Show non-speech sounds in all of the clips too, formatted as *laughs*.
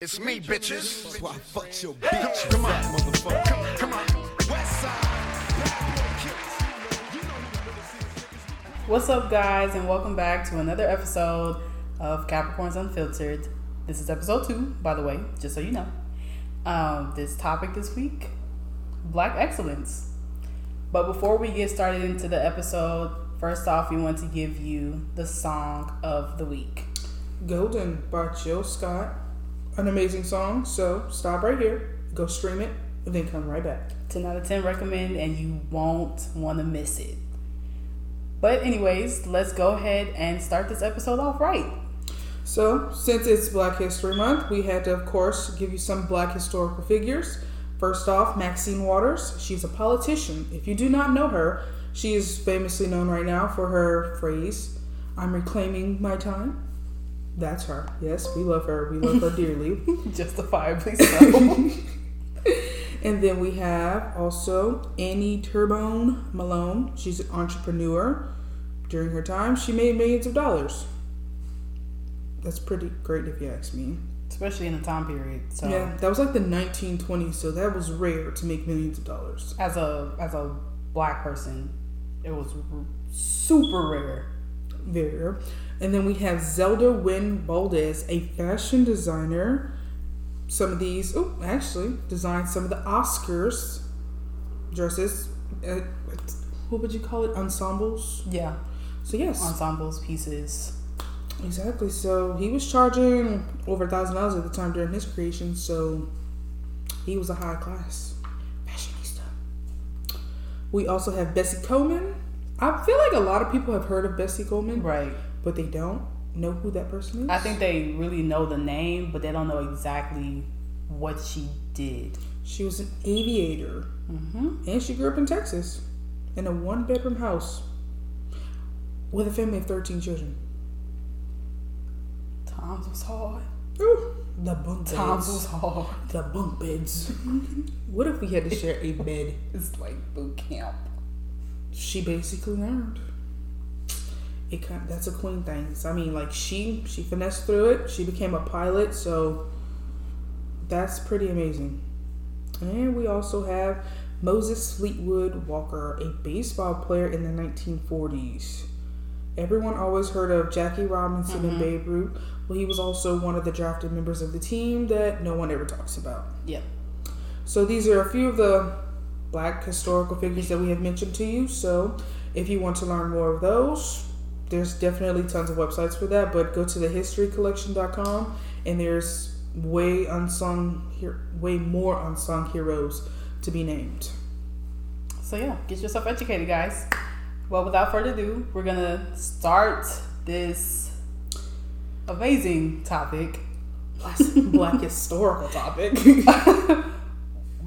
It's me, bitches. That's why I fucked your bitch. Come on. fat motherfucker. Come on. What's up, guys, and welcome back to another episode of Capricorns Unfiltered. This is episode two, by the way, just so you know. Um, this topic this week Black excellence. But before we get started into the episode, first off, we want to give you the song of the week. Golden by Jill Scott. An amazing song. So stop right here, go stream it, and then come right back. 10 out of 10 recommend, and you won't want to miss it. But, anyways, let's go ahead and start this episode off right. So, since it's Black History Month, we had to, of course, give you some black historical figures. First off, Maxine Waters. She's a politician. If you do not know her, she is famously known right now for her phrase, I'm reclaiming my time. That's her. Yes, we love her. We love her dearly. *laughs* Justifiably so. *laughs* And then we have also Annie Turnbo Malone. She's an entrepreneur. During her time, she made millions of dollars. That's pretty great if you ask me. Especially in the time period. So, Yeah, that was like the 1920s, so that was rare to make millions of dollars. as a as a black person, it was r- super rare. Very rare. And then we have Zelda Wynn Valdes, a fashion designer. Some of these, oh, actually, designed some of the Oscars dresses. Uh, what would you call it? Ensembles. Yeah, So yes, ensembles, pieces. Exactly. So he was charging over a thousand dollars at the time during his creation. So he was a high class fashionista. We also have Bessie Coleman. I feel like a lot of people have heard of Bessie Coleman, Right. But they don't know who that person is. I think they really know the name, but they don't know exactly what she did. she was an aviator, Mm-hmm. and she grew up in Texas in a one-bedroom house with a family of thirteen children. Times was hard. Ooh, the bunk Times beds. was hard. The bunk beds. *laughs* what if we had to share a bed? It's like boot camp. she basically learned. It kind that's a queen thing. So, I mean, like she she finessed through it. She became a pilot, so that's pretty amazing. And we also have Moses Fleetwood Walker, a baseball player in the 1940s. Everyone always heard of Jackie Robinson and mm-hmm. Babe Ruth. Well, he was also one of the drafted members of the team that no one ever talks about. Yep. So these are a few of the black historical figures that we have mentioned to you. So if you want to learn more of those, there's definitely tons of websites for that. But go to thehistorycollection.com and there's way unsung here, way more unsung heroes to be named. So yeah, get yourself educated, guys. Well, without further ado, we're gonna start this amazing topic. black *laughs* historical topic. *laughs*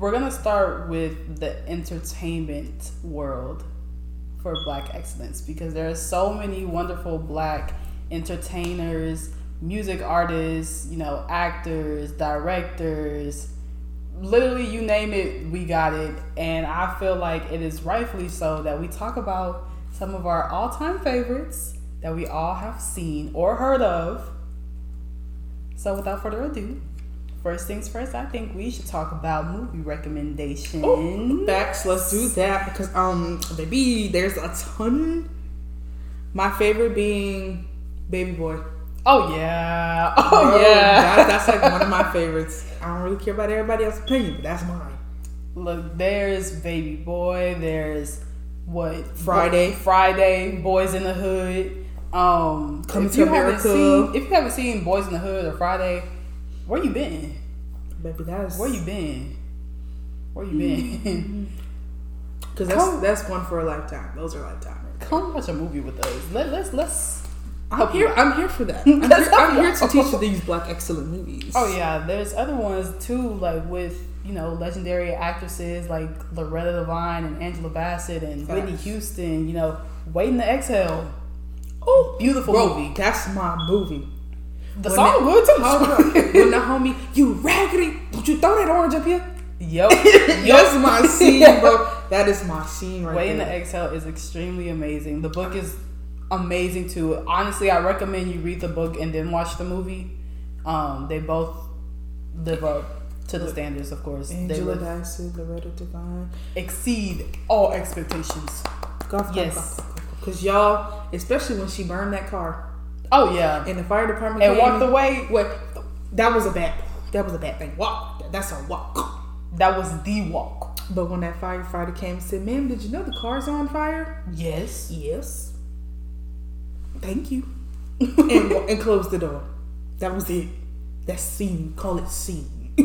We're gonna start with the entertainment world for Black excellence because there are so many wonderful Black entertainers, music artists, you know, actors, directors. Literally, you name it, we got it. And I feel like it is rightfully so that we talk about some of our all time favorites that we all have seen or heard of. So, without further ado, first things first, I think we should talk about movie recommendations. Oh, Facts, let's do that because um baby, there's a ton. My favorite being Baby Boy. Oh yeah. Oh Bro, yeah. that- that's like one of my *laughs* favorites. I don't really care about everybody else's opinion, but that's mine. Look, there's Baby Boy. There's what Friday. Friday. Boys in the Hood. Um, Coming to America. Seen, if you haven't seen Boys in the Hood or Friday, where you been? Baby, that's Where you been? Where you been? *laughs* because that's Come- that's one for a lifetime. Those are lifetime. right. Come watch a movie with us. Let, let's let's. I'm here. I'm here for that. *laughs* I'm, here, I'm here to teach you *laughs* these black excellent movies. Oh yeah, there's other ones too, like with you know legendary actresses like Loretta Devine and Angela Bassett and Facts. Whitney Houston. You know, Waiting to Exhale. Oh, Beautiful bro, movie. That's my movie. The When song that- good too. Hold up. when the homie, you raggedy, don't you throw that orange up here? Yo, *laughs* That's my scene, bro. *laughs* That is my scene right to there. Exhale is extremely amazing. The book is amazing too. Honestly, I recommend you read the book and then watch the movie. Um, they both live up to the standards, of course. Angela Bassett, Loretta Devine. exceed all expectations. Golf, Yes. Because y'all, especially when she burned that car Oh yeah, and the fire department and walked away. What? That was a bad. That was a bad thing. Walk. That's a walk. That was the walk. But when that firefighter came and said, "Ma'am, did you know the car's on fire?" Yes. Yes. Thank you. *laughs* and, and closed the door. That was it. That scene. Call it scene. *laughs*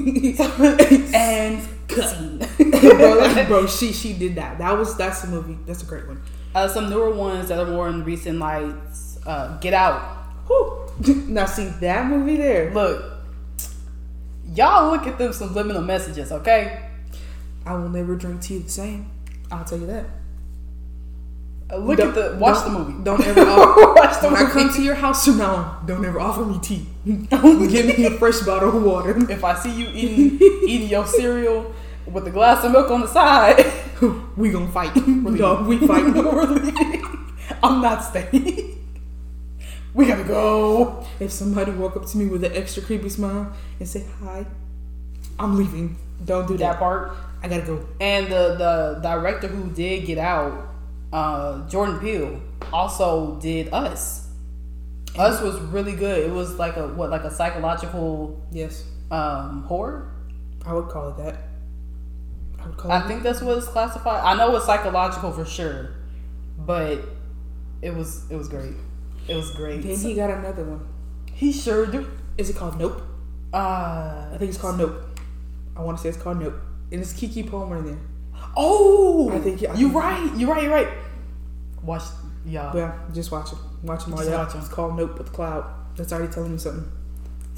and cut. *laughs* bro, like, bro, she she did that. That was that's a movie. That's a great one. Uh, some newer ones that are more in recent lights. Uh, Get Out. Whew. *laughs* Now see that movie there. Look, y'all look at them subliminal messages, okay? I will never drink tea the same. I'll tell you that. Uh, look Don't- at the watch the movie. Don't ever *laughs* offer, watch the when I come to your house from now on. Don't ever offer me tea. *laughs* Give me a fresh bottle of water. if I see you eating eating your cereal with a glass of milk on the side, we gonna fight. No, we fight. I'm not staying. We gotta go. if somebody walk up to me with an extra creepy smile and say hi, I'm leaving. Don't do That that. part. I gotta go. And the the director who did Get Out, uh, Jordan Peele, also did Us. Us was really good. It was like a what like a psychological Yes, um, horror. I would call it that. I would call I it. think that's what it's classified. I know it's psychological for sure, but it was it was great. It was great. Then he got another one. He sure do. Is it called Nope? Uh, I think it's called Nope. I want to say it's called Nope. And it's Keke Palmer in there. oh, I think- I you think- right. You're right. You're right. Watch y'all. Yeah, just watch it. Watch them all. Just Yeah, watch 'em. It's called Nope with the Cloud. That's already telling me something.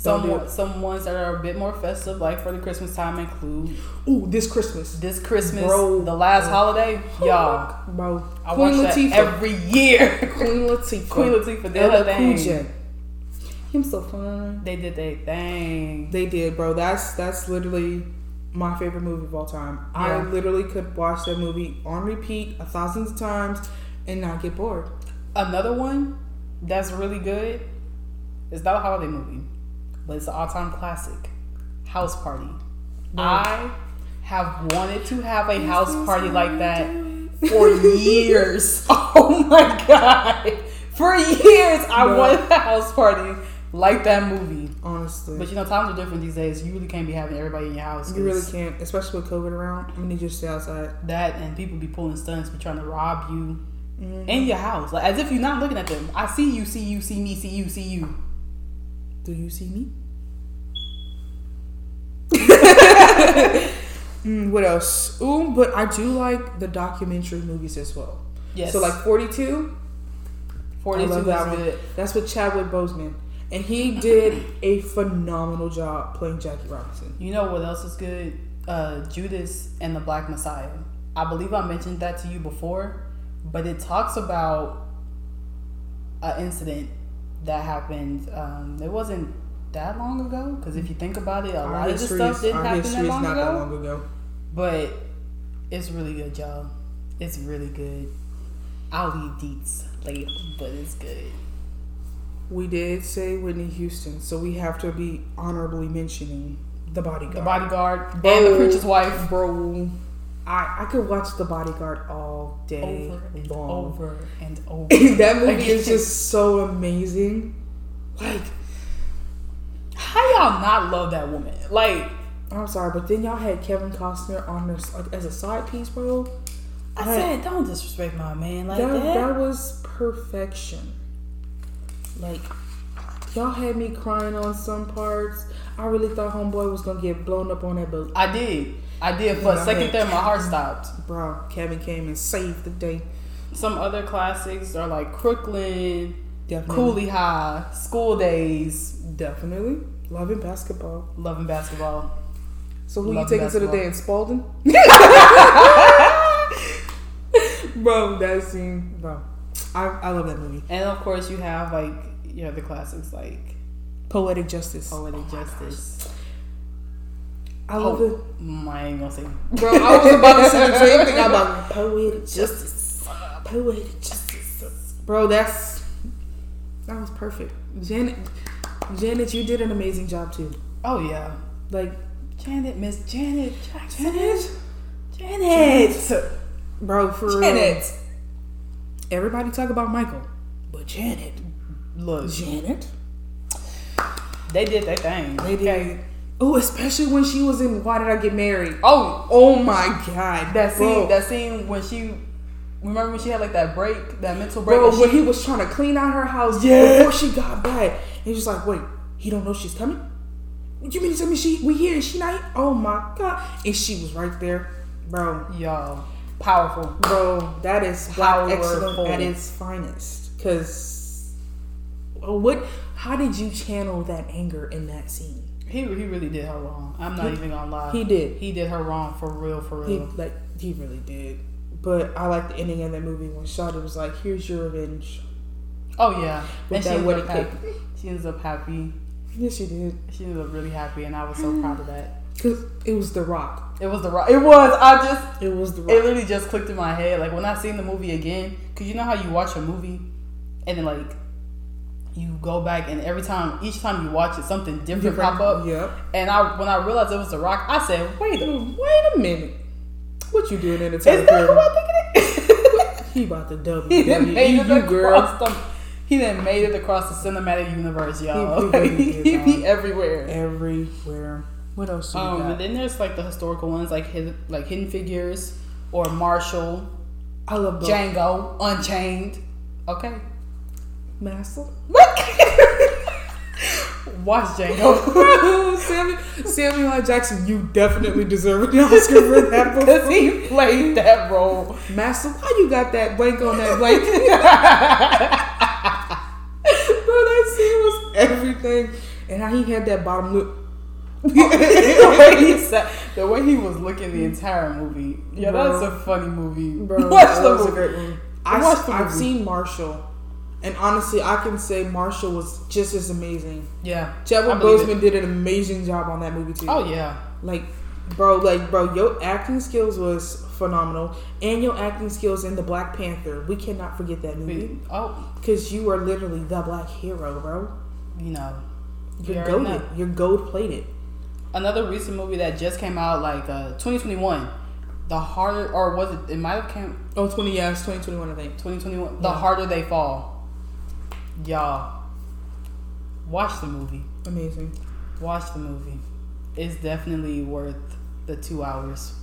Don't do Some some ones that are a bit more festive, like for the Christmas time, include Ooh, this Christmas. this Christmas, Bro. the last holiday. Y'all, Bro, I Queen watch that Latifah. every year. *laughs* Queen Latifah. Queen Latifah did her thing. Him so fun. They did their thing. They did, bro. That's that's literally my favorite movie of all time. I literally could watch that movie on repeat a thousands of times and not get bored. Another one that's really good is that a holiday movie, but it's an all-time classic. House Party. I have wanted to have a house party like that for years. *laughs* Oh my god! For years, I wanted a house party like that movie. Honestly, But you know, times are different these days. You really can't be having everybody in your house. you really can't, especially with COVID around. Gonna need you to stay outside. That and people be pulling stunts, be trying to rob you Mm-hmm. in your house, like as if you're not looking at them. I see you, see you, see me, see you, see you. Do you see me? *laughs* Mm, what else? Ooh, but I do like the documentary movies as well. Yes. So like 42, I 42 love is that one. good. That's with Chadwick Boseman, and he did a phenomenal job playing Jackie Robinson. You know what else is good? Uh, Judas and the Black Messiah. I believe I mentioned that to you before, but it talks about an incident that happened. Um, it wasn't that long ago because if you think about it, a Our lot of the stuff didn't happen that long not ago. that long ago. But it's really good, y'all. It's really good. I'll leave deets later, but it's good. We did say Whitney Houston, so we have to be honorably mentioning the bodyguard. The bodyguard Bro, and the preacher's wife. bro. I I could watch the bodyguard all day Over and long. over and *laughs* over. that movie is just so amazing. Like, How y'all not love that woman? Like, I'm sorry, but then y'all had Kevin Costner on this like as a side piece, bro. I Like, said, don't disrespect my man like that, that. that was perfection. Like, y'all had me crying on some parts. I really thought Homeboy was gonna get blown up on that boat. I did. I did. For a second there, my heart stopped. Bro, Kevin came and saved the day. Some other classics are like Crooklyn, Definitely. Cooley High, School Daze, Definitely. Loving basketball. Loving Basketball. So who you taking to the dance? Spalding? *laughs* bro, that scene, bro. I, I love that movie. And of course, you have like you know the classics like Poetic Justice. Poetic oh Justice. I love Oh, it. I ain't gonna say. Bro, I was about to say the same *laughs* thing. I'm like, Poetic Justice. Poetic Justice. Bro, that's. That was perfect. Janet, Janet, you did an amazing job too. Oh yeah, Like Janet, Miss Janet Jackson. Janet, Janet. bro, for real. Janet. Everybody talk about Michael, but Janet, Look, Janet, they did their thing. they did. Oh, especially when she was in Why Did I Get Married? Oh, Oh my god, that scene. bro. That scene when she. Remember when she had like that break, that mental break. Bro, when she- he was trying to clean out her house Yeah. before she got back, he was like, "Wait, he don't know she's coming? You mean to tell me she we here and she not? here? Oh my god!" And she was right there, bro. Y'all, powerful. Bro, that is black at its finest. Cause, uh, what? How did you channel that anger in that scene? He, he really did her wrong. I'm not He- even gonna lie. he did. He did her wrong for real, for He real. like he really did. But I like the ending of that movie when Shawty was like, "Here's your revenge." oh yeah, With and she that wedding up happy. She ends up happy. Yes, she did. She ended up really happy, and I was so proud of that. Cause it was The Rock. It was the Rock. It was. I just. It was The Rock. It literally just clicked in my head. Like when I seen the movie again, cause you know how you watch a movie, and then like you go back, and every time, each time you watch it, something different, pop up. Yep. And I, when I realized it was The Rock, I said, "Wait, a minute, Wait a minute. What you doing in the is that who I think it is?" *laughs* He about to double. *laughs* he done you, made you, it you girl. across the. He done made it across the cinematic universe, y'all. He- he really *laughs* He, be everywhere. Everywhere. What else Um, and then there's like the historical ones, like hidden, like Hidden Figures or Marshall, I love. Django, Unchained. Okay, Master. *laughs* watch Django. *laughs* Samuel, Samuel L. Jackson, you definitely deserve an Oscar for that *laughs* Because he played that role. Master, why you got that blank on that blank? Bro, that scene was everything. And how he had that bottom lip. Oh, the, way he sat, the way he was looking the entire movie. Yeah, Bro. that's a funny movie. Bro, watch that the was a movie. great movie. I, I've seen Marshall. And honestly, I can say Marshall was just as amazing. Yeah, Chadwick Boseman did an amazing job on that movie too. Oh yeah, Like, bro, like, bro, your acting skills was phenomenal, and your acting skills in the Black Panther. We cannot forget that movie We- oh, because you are literally the black hero, bro. you know. You're goaded. You're gold plated. Another recent movie that just came out, like uh, 2021. The harder, or was it? It might have came Oh, 20 yes, 2021, I think. 2021. The Yeah. harder they fall. Y'all, watch the movie. Amazing. Watch the movie. It's definitely worth the two hours.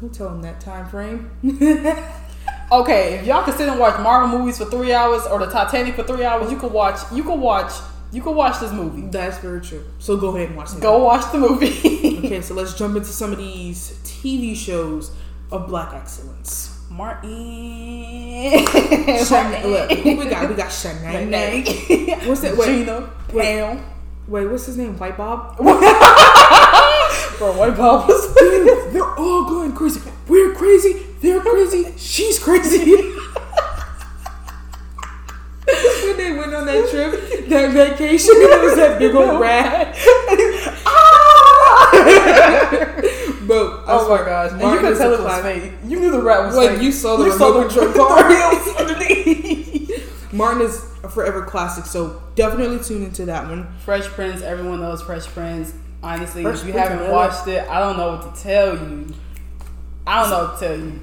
Don't tell him that time frame. *laughs* *laughs* Okay, if y'all can sit and watch Marvel movies for three hours or the Titanic for three hours, you could watch. You could watch. You could watch this movie. That's very true. So go ahead and watch it. Go watch the movie. *laughs* Okay, so let's jump into some of these TV shows of black excellence. Martin. Look, who we got? We got Shanae. *laughs* What's that? Wait, Gina. wait. Pam. wait, what's his name? White Bob? *laughs* Bro, White Bob was. Dude, they're all going crazy. We're crazy. They're crazy. She's crazy. *laughs* when they went on that trip, that vacation, it was that big old rat. *laughs* Bro, I Oh my swear, gosh! And you Martin could tell it was fake. You knew the rap was Like, fake. you saw the saw remote control the car. underneath. Martin is a forever classic, so definitely tune into that one. Fresh Prince. Everyone knows Fresh Prince. Honestly, Fresh if you Prince, haven't really? watched it, I don't know what to tell you. I don't know what to tell you.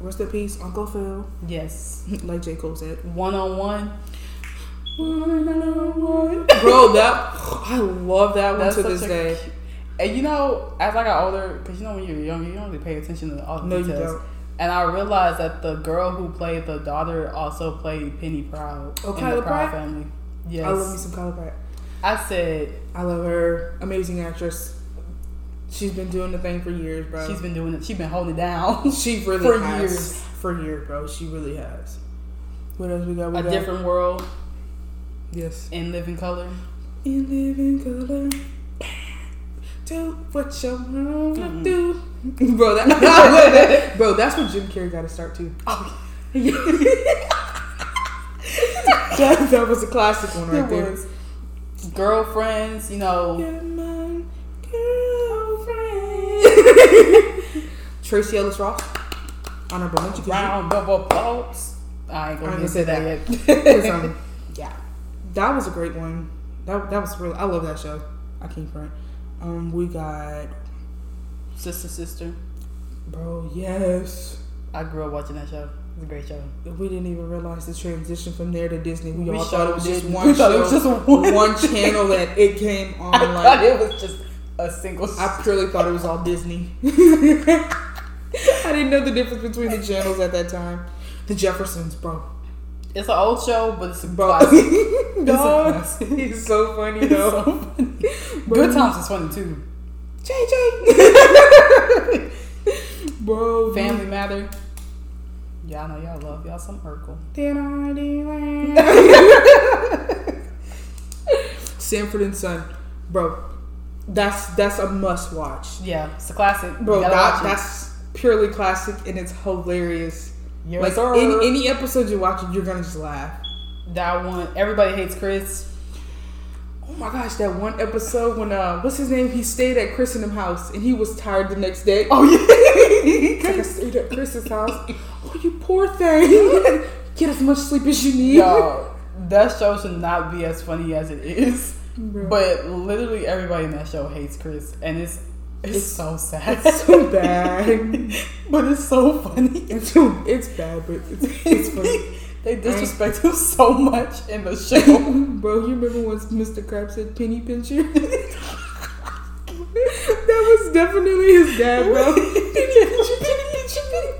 Rest in peace, Uncle Phil. Yes, *laughs* like J. Cole said. one on one. Bro, that I love that one That's to this a day. cu- And you know, as I got older, because you know when you're younger, you don't really pay attention to all the No, you details. don't. And I realized that the girl who played the daughter also played Penny Proud Oh, in Kyla the Proud Pratt? family. Yes, I love me some Kyla Pratt. I said I love her. Amazing actress. She's been doing the thing for years, bro. she's been doing it. She's been holding it down. *laughs* she *laughs* really has. for has. years. For years, bro. She really has. What else we got? We a got different world yes. in living color. In living color. Do what you wanna do. *laughs* Bro, that, that. *laughs* Bro, that's what Jim Carrey got to start too. Oh, *laughs* that, that was a classic one right it there. was girlfriends. You know, girlfriend. Tracee Ellis Ross. Honorable mention. round of applause. I ain't gonna say that Cause, yet. um, yeah, that was a great one. That that was real. I love that show. I can't front. Um, we got Sister Sister. bro. Yes, I grew up watching that show. It was a great show. we didn't even realize the transition from there to Disney. We, We all thought it was just one *laughs* We thought show, it was just one. one *laughs* channel that it came on. *laughs* I thought Like it was just a single. I purely thought it was all Disney. I didn't know the difference between the channels at that time. The Jeffersons, bro. It's an old show, but it's a Bro, classic. *laughs* dog, classic. he's so funny It's though. so funny. Good times is funny too. JJ, *laughs* bro. Family Matter. Y'all know y'all love y'all some Urkel. Did I do Sanford and Son, bro. That's that's a must watch, Yeah, it's a classic. bro. That, that's purely classic and it's hilarious. Yes, like sir. any any episode you watch, you're gonna just laugh. that one. Everybody hates Chris. Oh my gosh, that one episode when uh, what's his name? He stayed at Chris in them house and he was tired the next day. Oh yeah. *laughs* Like I *laughs* stayed at Chris's house. Oh, you poor thing. *laughs* Get as much sleep as you need. Yo, that show should not be as funny as it is. Bro. But literally everybody in that show hates Chris, and it's it's, so sad. It's so bad. *laughs* but it's so funny. It's it's bad, but it's, it's funny. *laughs* they disrespect him so much in the show. *laughs* Bro, you remember once Mr. Krabs said penny pincher? that was definitely his dad, bro. penny pincher, penny pincher, penny.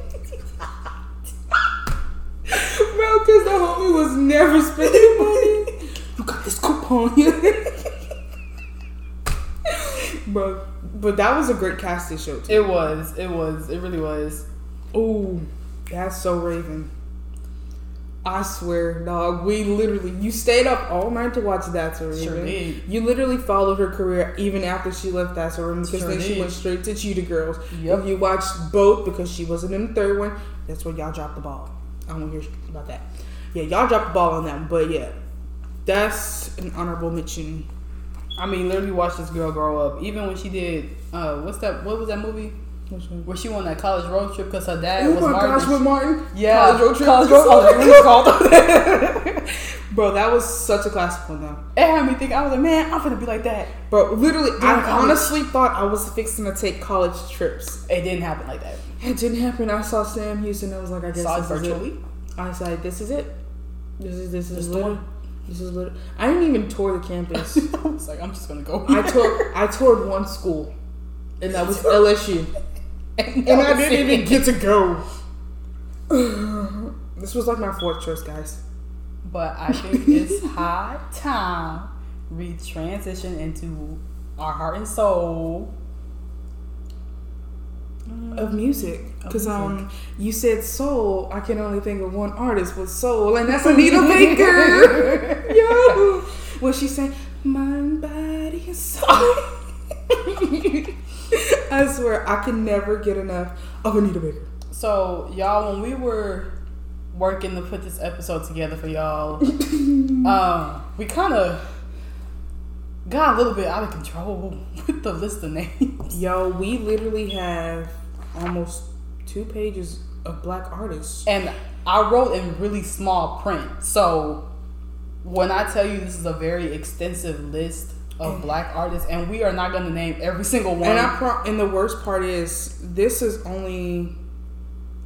Bro, because the homie was never spending money. You got this coupon. Here, bro, but that was a great casting show, too. It was, it was, it really was. Ooh, that's so Raven. I swear, dog. We literally, you stayed up all night to watch that. So Raven. Sure did. You literally followed her career even after she left that So Raven because Sure then she went straight to Cheetah Girls. Yep. You watched both because she wasn't in the third one. That's where y'all dropped the ball. I don't want to hear about that. Yeah, y'all dropped the ball on that but yeah, that's an honorable mention. I mean, literally watched this girl grow up. Even when she did, uh, what's that? What was that movie? Where she won that college road trip because her dad Oh was my Martin. gosh, with Martin. yeah, College road trip. College road, it was called. Bro, that was such a classic one though. It had me think. I was like, man, I'm gonna be like that. Bro, literally, I college. honestly thought I was fixing to take college trips. It didn't happen like that. It didn't happen. I saw Sam Houston. I was like, I guess Saw it this is virtually. it. I was like, this is it. This is this is This the literally. one? This is literally. I didn't even tour the campus. *laughs* I was like, I'm just gonna go. I toured. I toured one school, and that was *laughs* LSU. and, And I didn't even get to go. *sighs* this was like my fourth choice, guys. But I think it's *laughs* high time we transition into our heart and soul. Of music, because um, you said soul. I can only think of one artist with soul, and that's *laughs* Anita Baker. *laughs* Yo, when she sang "Mind, Body, and Soul," *laughs* I swear I can never get enough of Anita Baker. So, y'all, when we were working to put this episode together for y'all, um, we kind of got a little bit out of control with the list of names. Yo, we literally have almost two pages of black artists. And I wrote in really small print. So, when I tell you this is a very extensive list of black artists, and we are not going to name every single one. And I pro- and the worst part is this is only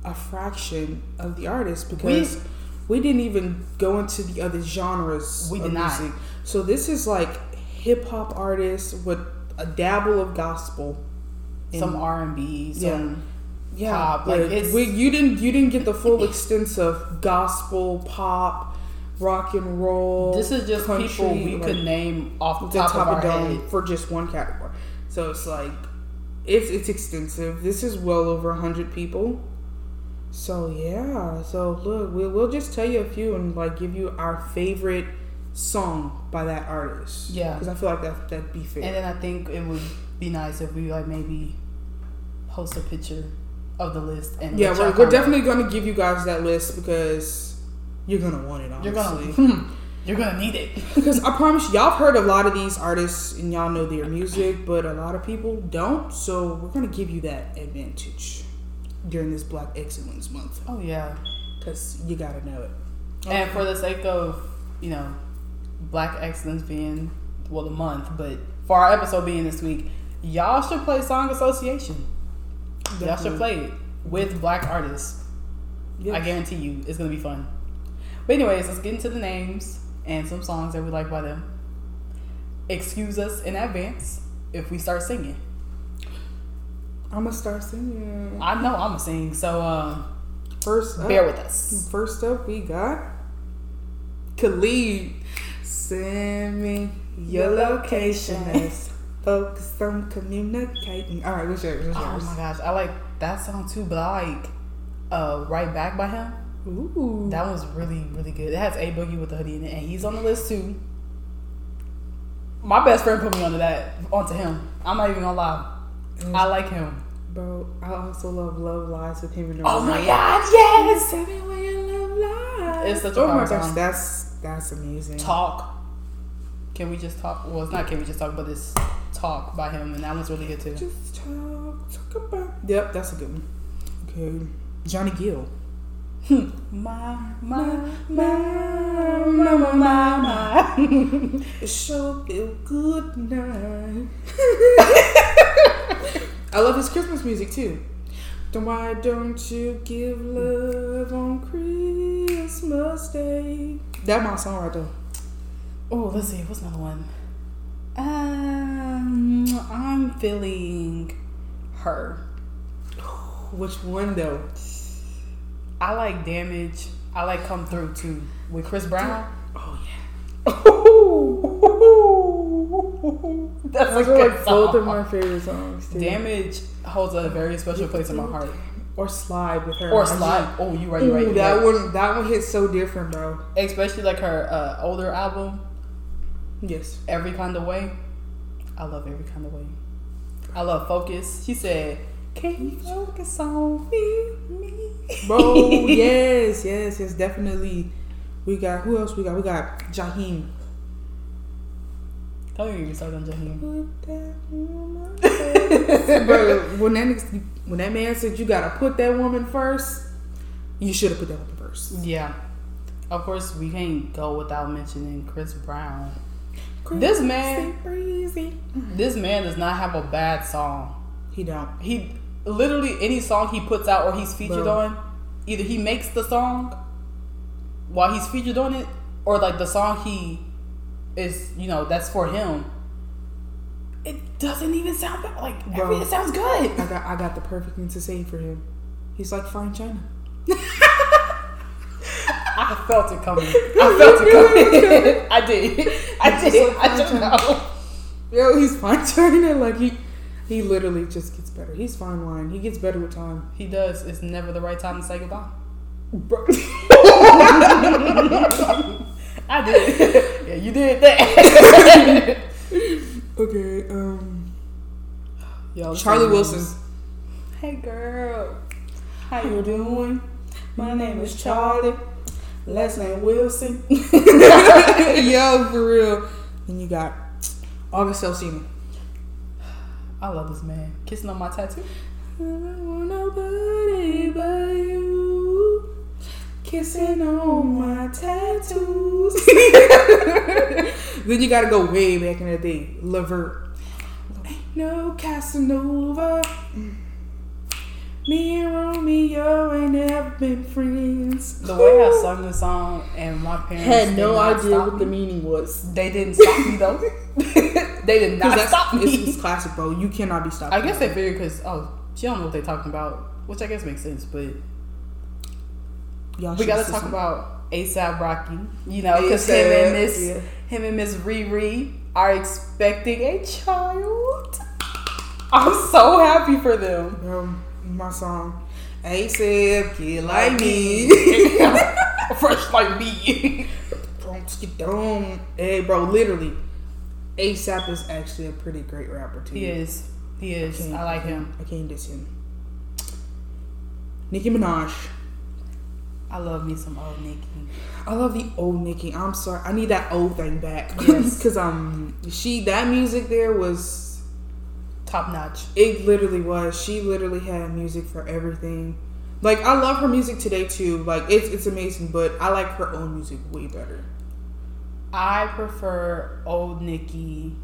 a fraction of the artists because we, didn't even go into the other genres We did not. music. So this is like hip hop artists with a dabble of gospel. Some R and B, some Yeah, pop. Like it's we, you didn't you didn't get the full extent of gospel, pop, rock and roll. this is just country, people we like, could name off the the top, top of of our dome head. for just one category. So it's like it's it's extensive. This is well over hundred people. So yeah. So look, we'll we'll just tell you a few and like give you our favorite song by that artist. Yeah. Because I feel like that that'd be fair. And then I think it would be nice if we like maybe post a picture of the list and yeah, we're, we're definitely gonna give you guys that list because you're gonna want it. Honestly. you're gonna hmm, *laughs* you're gonna need it. *laughs* Because I promise y'all have heard a lot of these artists and y'all know their music, but a lot of people don't. So we're gonna give you that advantage during this Black Excellence Month Oh yeah. because you gotta know it. And for the sake of you know Black excellence being well the month, but for our episode being this week, y'all should play Song Association. Y'all should play it with black artists. I guarantee you it's gonna be fun. But anyways, let's get into the names and some songs that we like by them. Excuse us in advance if we start singing. I'm gonna start singing. I know I'm gonna sing, so uh, First up, bear with us. First up, we got Khalid. Send me your location. *laughs* Focus on communicating. All right, what's yours? What's Oh my gosh, I like that song too, but I like uh, Right Back by him. Ooh. That was really, really good. It has A Boogie with the hoodie in it, and he's on the list too. My best friend put me onto that, onto him. I'm not even gonna lie. I like him. Bro, I also love Love Lies with him and Oh my god, yes! Tell me your love lies. It's such a oh my gosh, that's that's amazing. Talk. Can we just talk? Well, it's not Can We Just Talk, but it's Talk by him, and that one's really good too. Just talk, talk about. Yep, that's a good one. Okay, Johnny Gill. My, my, my, my, my, my. It sure feel good night. *laughs* I love his Christmas music too. Then why don't you give love on Christmas Day? That my song right there. Oh, let's see. What's another one? Uh, Um, I'm feeling her. Which one though? I like Damage. I like Come Through too with Chris Brown. Oh yeah. *laughs* That's a good are like both of my favorite songs too. Damage holds a very special place in my heart. Or slide with her. Or. Slide. Oh, you right, you right. that right. one that one hits so different, bro. Especially like her uh, older album, Yes. Every Kind of Way. I love Every Kind of Way. I love Focus. She said, "Can you focus on me?" me? Bro, *laughs* yes, yes, yes, definitely. We got who else? We got we got Jaheim. Don't even started on Jaheim. Put that woman first. *laughs* Bro, when that when that man said you gotta put that woman first, you should have put that woman first. Yeah. Of course, we can't go without mentioning Chris Brown. This man- crazy. This man does not have a bad song. He don't. He literally any song he puts out or he's featured on, either he makes the song while he's featured on it, or like the song he is, you know, that's for him. It doesn't even sound bad. Like Bro. every, it sounds good. I got I got the perfect thing to say for him. He's like fine China. *laughs* I felt it coming. *laughs* I felt it coming. *laughs* *laughs* I did. I did. just I don't know. Yo, he's fine turning it. Like he he literally just gets better. He's fine wine. He gets better with time. He does. It's never the right time to say goodbye. Bro. I did. yeah, you did that. okay, um Yo, Charlie Wilson. Hey girl, how you doing? My name is Charlie. Last name Wilson. *laughs* Yo, for real. Then you got August Alsina. I love this man. Kissing on my tattoo. I don't want nobody but you. Kissing on my tattoos. *laughs* then you gotta go way back in the day. Levert. Ain't no Casanova. Me and Romeo ain't never been friends. The way I sung the song and my parents had no idea stop what the meaning was. They didn't stop me though. *laughs* they did not stop it's, me. it's classic, bro. You cannot be stopped. I guess they figured because oh she don't know what they're talking about, which I guess makes sense. But Y'all we gotta talk about ASAP Rocky. You know, because him and Miss yeah. him and Miss Riri are expecting a child. *laughs* I'm so happy for them. Bro, my song. ASAP, kid like me. *laughs* Fresh like me. Don't skip down. Hey, bro, literally. ASAP is actually a pretty great rapper, too. he is. He is. Can't- I like him. I can't diss him. Nicki Minaj. I love me some old Nicki. I love the old Nicki. I'm sorry. I need that old thing back. Yes. *laughs* Because um, she, that music there was Top notch. It literally was. She literally had music for everything. Like I love her music today too. Like it's it's amazing, but I like her own music way better. I prefer old Nicki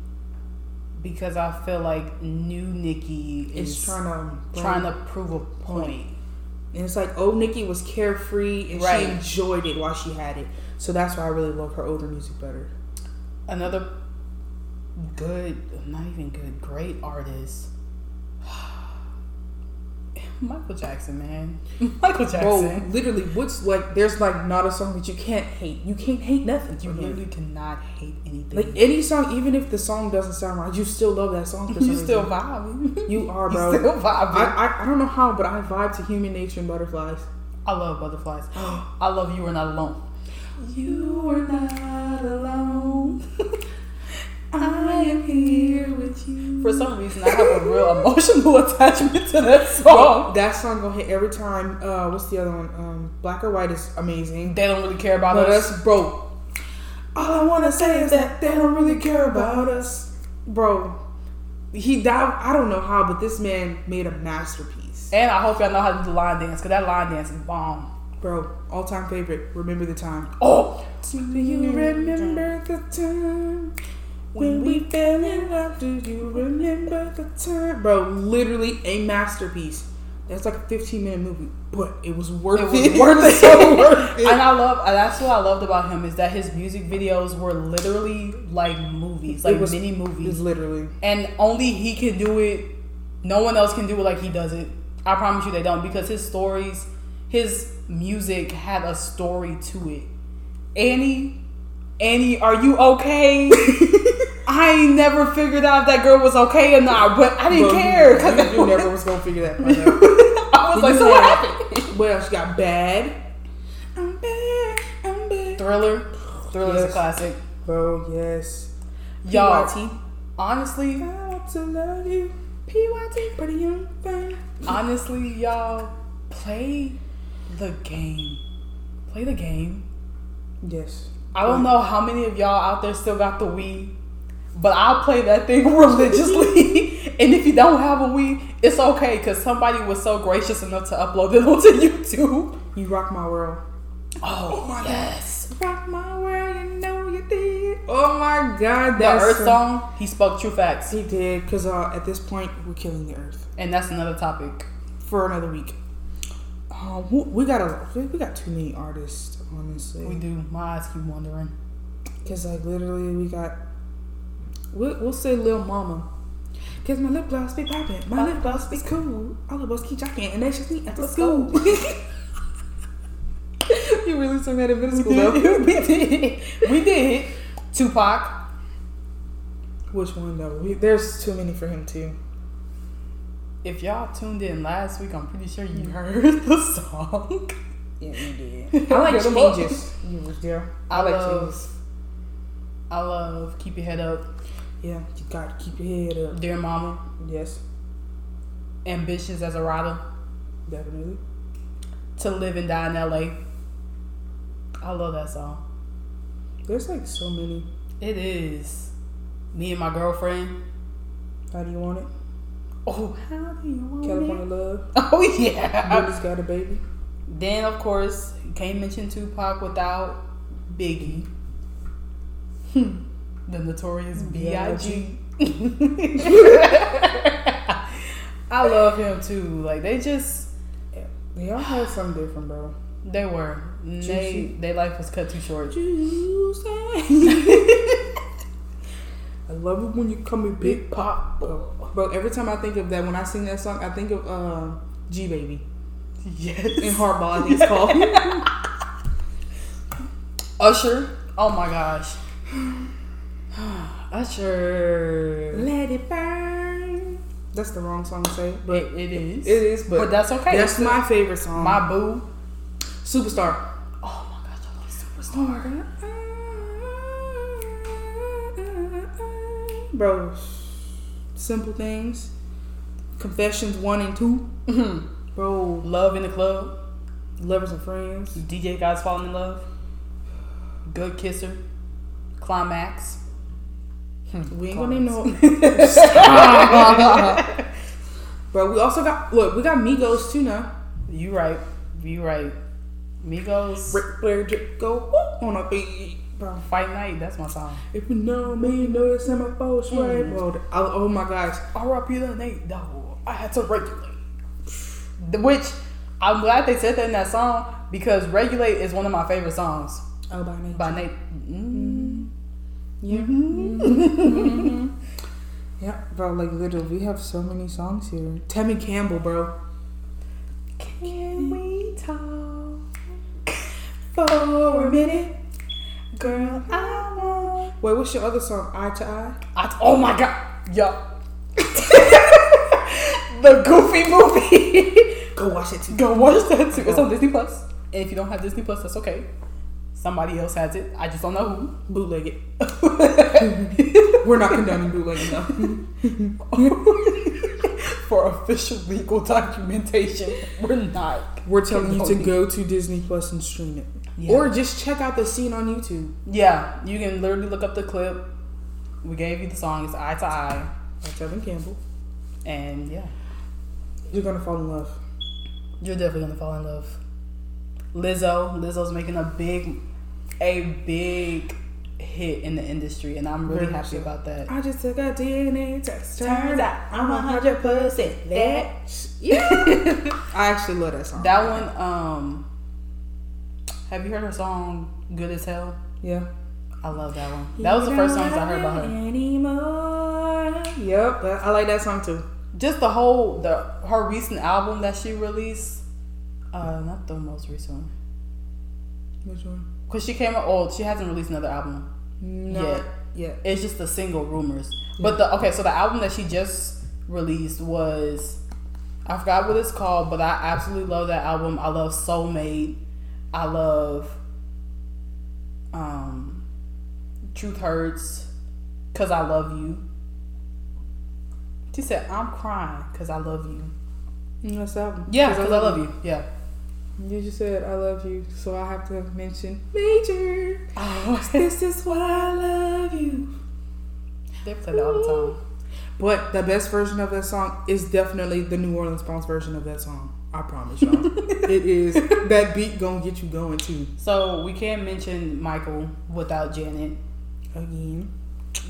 because I feel like new Nicki is It's trying to trying to prove a point. And it's like old Nicki was carefree and Right. she enjoyed it while she had it. So that's why I really love her older music better. Another good, not even good, great artist. *sighs* Michael Jackson, man. *laughs* Michael Jackson. Bro, literally, what's like? There's like not a song that you can't hate. You can't hate nothing. You literally cannot hate anything. Like any song, even if the song doesn't sound right, you still love that song. *laughs* You still vibe. You are, *laughs* You bro. still vibing. I, I I don't know how, but I vibe to Human Nature and Butterflies. I love butterflies. *gasps* I love you are not alone. You are not alone. I am here with you. For some reason, I have a real emotional *laughs* attachment to that song. that song gonna hit every time. Uh, what's the other one? Um, Black or White is amazing. They don't really care about But us. us, bro. All I wanna say is that they don't really care about us, bro. He died. I don't know how, but this man made a masterpiece, And I hope y'all know how to do the line dance, because that line dance is bomb. bro. All time favorite. Remember the time. Oh! Do you remember the time when we fell in love? Do you remember the time, bro? Literally a masterpiece. That's like a 15 minute movie, but it was worth It it. was worth *laughs* it. so worth it. And I love, that's what I loved about him is that his music videos were literally like movies, like was- mini movies. literally. And only he can do it. No one else can do it like he does it. I promise you they don't because his stories, his music had a story to it. Annie, Annie, are you okay? *laughs* I never figured out if that girl was okay or not, but I didn't you- care because You, you never was gonna figure that part out. *laughs* I was like, so what happened? What else? You got bad. I'm bad. I'm bad. Thriller, Thriller is a classic. Bro, yes. Y'all, PYT. honestly, I want to love you. PYT, pretty young thing. honestly, y'all, play the game. Play the game. Yes. I don't know how many of y'all out there still got the Wii, but I'll play that thing *laughs* religiously. *laughs* and if you don't have a Wii, it's okay because somebody was so gracious enough to upload it *laughs* onto YouTube. You rock my world. Oh, my yes. Rock my world, you know you did. Oh my god, The Earth song, he spoke true facts. He did, because uh, at this point, we're killing the Earth And that's another topic. for another week. Um, we- we got a we got too many artists, honestly. We do. My eyes keep wandering. Cause like literally we got we'll, we'll say Lil Mama. Cause my lip gloss be popping, my lip gloss be cool. All of us keep jocking, and that's just me after Let's school. *laughs* you really sung that in middle school though. *laughs* we did. We did. Tupac. Which one though? We, there's too many for him too. If y'all tuned in last week, I'm pretty sure you mm. heard *laughs* the song. Yeah, you did. I like *laughs* Get 'em up. changes. You was there. I, I like love- changes. I love Keep Your Head Up, Yeah, you got to keep your head up. Dear Mama, Yes, Ambitious as a Rider, definitely. To Live and Die in LA. I love that song. There's like so many. It is. Me and my girlfriend. How do you want it? Oh, how do you want California it? California love. *laughs* Oh, yeah. Baby's got a baby. Then, of course, you can't mention Tupac without Biggie. *laughs* the notorious B.I.G. *laughs* I love him too. Like, they just, They all had *sighs* something different, bro. they were. They, their life was cut too short. *laughs* I love it when you call me Big Pop. Bro, bro, every time I think of that, when I sing that song, I think of uh, G Baby. Yes. In Hardball, I think it's called. *laughs* Usher. Oh my gosh. *sighs* Usher. Let it burn. That's the wrong song to say, but It, it is. it is. But, But that's okay. That's It's my favorite song. My boo. Superstar. Oh my gosh, I love Superstar. Bro, simple things. Confessions one and two. Mm-hmm. Bro, Love in the club. lovers and friends. DJ guys falling in love. Good kisser. Climax. We ain't gonna name no. *laughs* *laughs* Bro, we also got look. We got Migos too now. You right. You right. Migos. Ric Flair just go on a beat. bro. Fight Night, that's my song. If you know me, know it's in my force, right? Mm. Bro, I, oh my gosh. R.I.P. the Nate Dogg. I had to regulate. Which I'm glad they said that in that song because Regulate is one of my favorite songs Oh, by name. by Nate. Mm. Yeah. Mm-hmm. *laughs* Yeah, bro, like literally, we have so many songs here. Tevin Campbell, bro. Can we talk For a minute. girl? I want. Wait, what's your other song? Eye to Eye? I, oh my god, yo. *laughs* the Goofy movie. *laughs* Go watch it too. Go watch that too. It's on Disney Plus. And if you don't have Disney Plus, that's okay. Somebody else has it. I just don't know who. Bootleg it. *laughs* We're not condoning bootlegging though. *laughs* For official legal documentation, we're not. We're telling you to go to Disney Plus and stream it. Yeah. Or just check out the scene on YouTube. Yeah, you can literally look up the clip. We gave you the song. It's eye to eye, By Tevin Campbell. and yeah, You're gonna fall in love. you're definitely gonna fall in love. Lizzo, Lizzo's making a big, a big hit in the industry, and I'm really Very happy about that. I just took a DNA test. Turns out I'm a hundred percent that. Yeah. *laughs* I actually love that song. That one, um, have you heard her song "Good as Hell"? yeah. I love that one. That was the first songs I heard about her. Anymore. Yep, I like that song too. Just the whole the her recent album that she released. Uh, not the most recent one, Which one? cause she came out. Oh, she hasn't released another album. No. Yeah. Yeah. It's just the single rumors. But the okay, so the album that she just released was I forgot what it's called, but I absolutely love that album. I love Soulmate. I love um Truth Hurts cuz I love you. She said I'm crying cuz I love you. That's that one. Yeah, cuz I love you. Yeah. You just said I love you, so I have to mention Major. Oh, *laughs* This is why I love you. they play that all the time. But the best version of that song is definitely the New Orleans Bounce version of that song. I promise y'all. *laughs* it is that beat gonna get you going too. So, we can't mention Michael without Janet. Again.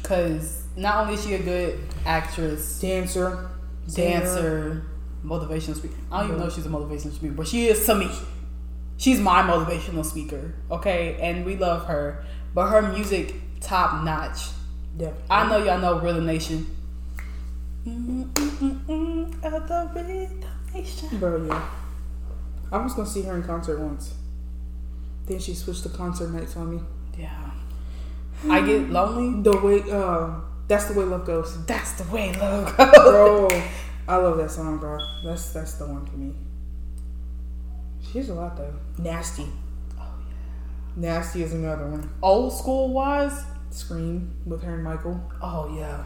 because not only is she a good actress, Dancer. dancer, motivational speaker. I don't even know if she's a motivational speaker, but she is to me. She's my motivational speaker. Okay, and we love her, but her music top notch. Definitely. I know y'all know Rhythm Nation. The. Bro, yeah. I was gonna see her in concert once. Then she switched to concert nights on me. Yeah, I get lonely. The way, uh, that's the way love goes. That's the way love goes. Bro, *laughs* I love that song, bro. That's that's the one for me. She's a lot though. Nasty. Oh, yeah. Nasty is another one. Old school wise, Scream with her and Michael. oh yeah,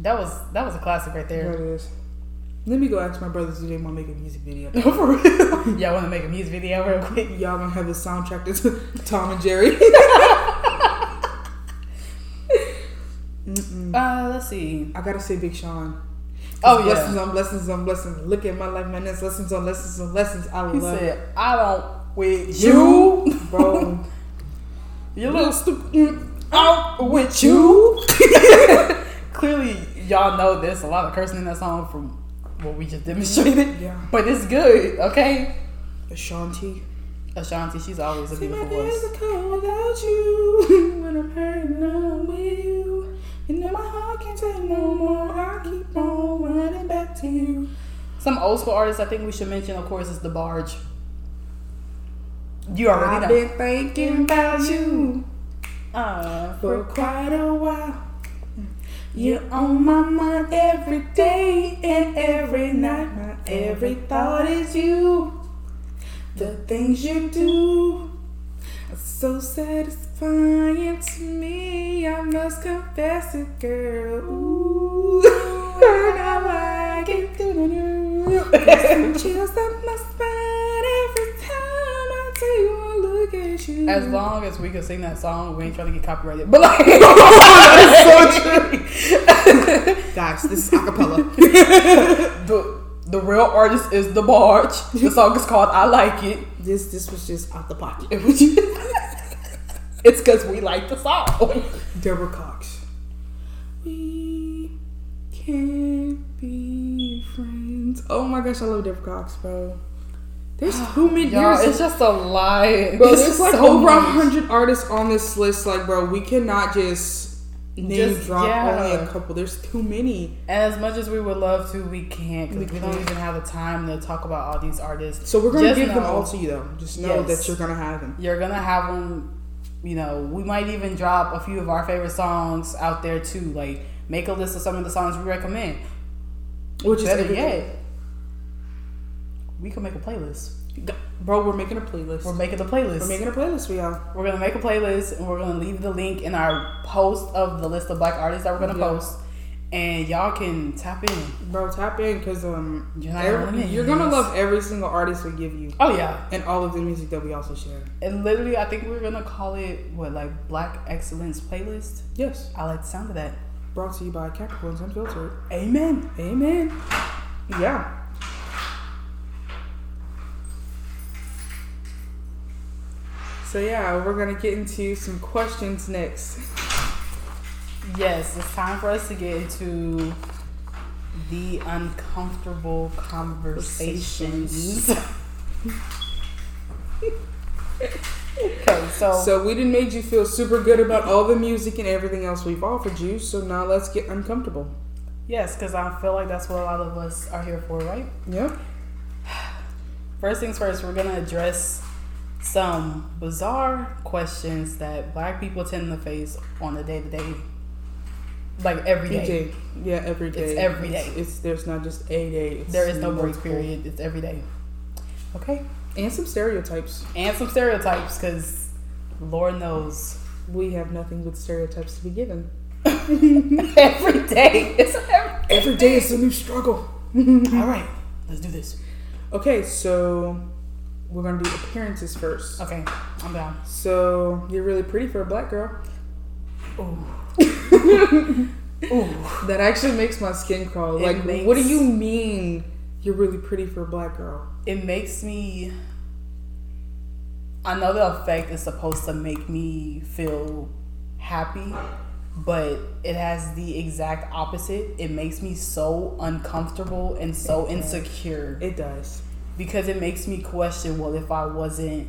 that was that was a classic right There it is. Let me go ask my brothers if they want to make a music video. No, *laughs* For real. *laughs* Y'all want to make a music video real quick? Y'all gonna have the soundtrack to Tom and Jerry. Uh, let's see. I gotta say Big Sean. Oh, yeah. blessings on blessings on blessings. Look at my life, man. That's lessons on lessons on lessons. I He love it, "I don't with you, bro. *laughs* you little stupid. Out with you." *laughs* Clearly, y'all know there's a lot of cursing in that song from what we just demonstrated. Yeah. But it's good, okay? Ashanti. Ashanti, she's always a See my beautiful days voice. are cold without you. *laughs* When I'm hurting, I'm with you. You know my heart can't take no more. I keep on running back to you. Some old school artists I think we should mention, of course, is DeBarge. You already I've know. been thinking about you Uh, for quite a while. You're on my mind every day and every night. My every thought is you. The things you do so satisfying to me. I must confess it, girl. Ooh, and I like it. Some chills up my spine every time I take one look at you. As long as we can sing that song, we ain't trying to get copyrighted. But like, that's so true. Guys, this is acapella. *laughs* the the real artist is DeBarge. The song is called "I Like It." this this was just out the pocket. *laughs* It's because we like the song. *laughs* Deborah Cox. We can't be friends. Oh my gosh, I love Deborah Cox, bro. There's *gasps* too many. Y'all, it's just a lie. Bro, there's like so over a hundred artists on this list. Like, bro, we cannot just name Just- drop yeah. only a couple. There's too many. And as much as we would love to, we can't because We we, don't even have the time to talk about all these artists. So we're gonna Just give them all to you, though. Just know Yes. that you're gonna have them. You're gonna have them. You know, we might even drop a few of our favorite songs out there too. Like, make a list of some of the songs we recommend. Which is Better every day. yet, we can make a playlist. bro. We're making a playlist. We're making a playlist. We're making a playlist for y'all. We're gonna make a playlist and we're gonna leave the link in our post of the list of black artists that we're gonna Yeah. post, and y'all can tap in. Bro, tap in because um, You're every- you're gonna love every single artist we give you, Oh yeah, and all of the music that we also share. and literally, I think we're gonna call it what like Black Excellence Playlist. Yes, I like the sound of that. brought to you by Capricorns Unfiltered. Amen. Amen. Yeah. So yeah, we're gonna get into some questions next. *laughs* Yes, it's time for us to get into the uncomfortable conversations. *laughs* okay, so, So we didn't made you feel super good about all the music and everything else we've offered you. So now let's get uncomfortable. yes, because I feel like that's what a lot of us are here for, right? Yep. *sighs* First things first, we're gonna address some bizarre questions that black people tend to face on a day to day, like every day. Day. Yeah, every day. It's every day. It's, it's- there's not just a day. It's There is no break period. It's every day. Okay, And some stereotypes. and some stereotypes, because Lord knows We have nothing but stereotypes to be given. *laughs* every day. It's every, Every day is a new struggle. *laughs* All right, let's do this. Okay, so we're gonna do appearances first. Okay, I'm down. So you're really pretty for a black girl. Ooh. *laughs* That actually makes my skin crawl. It like, makes- what do you mean you're really pretty for a black girl? It makes me. I know the effect is supposed to make me feel happy, but it has the exact opposite. It makes me so uncomfortable and so insecure It does. because it makes me question well, if I wasn't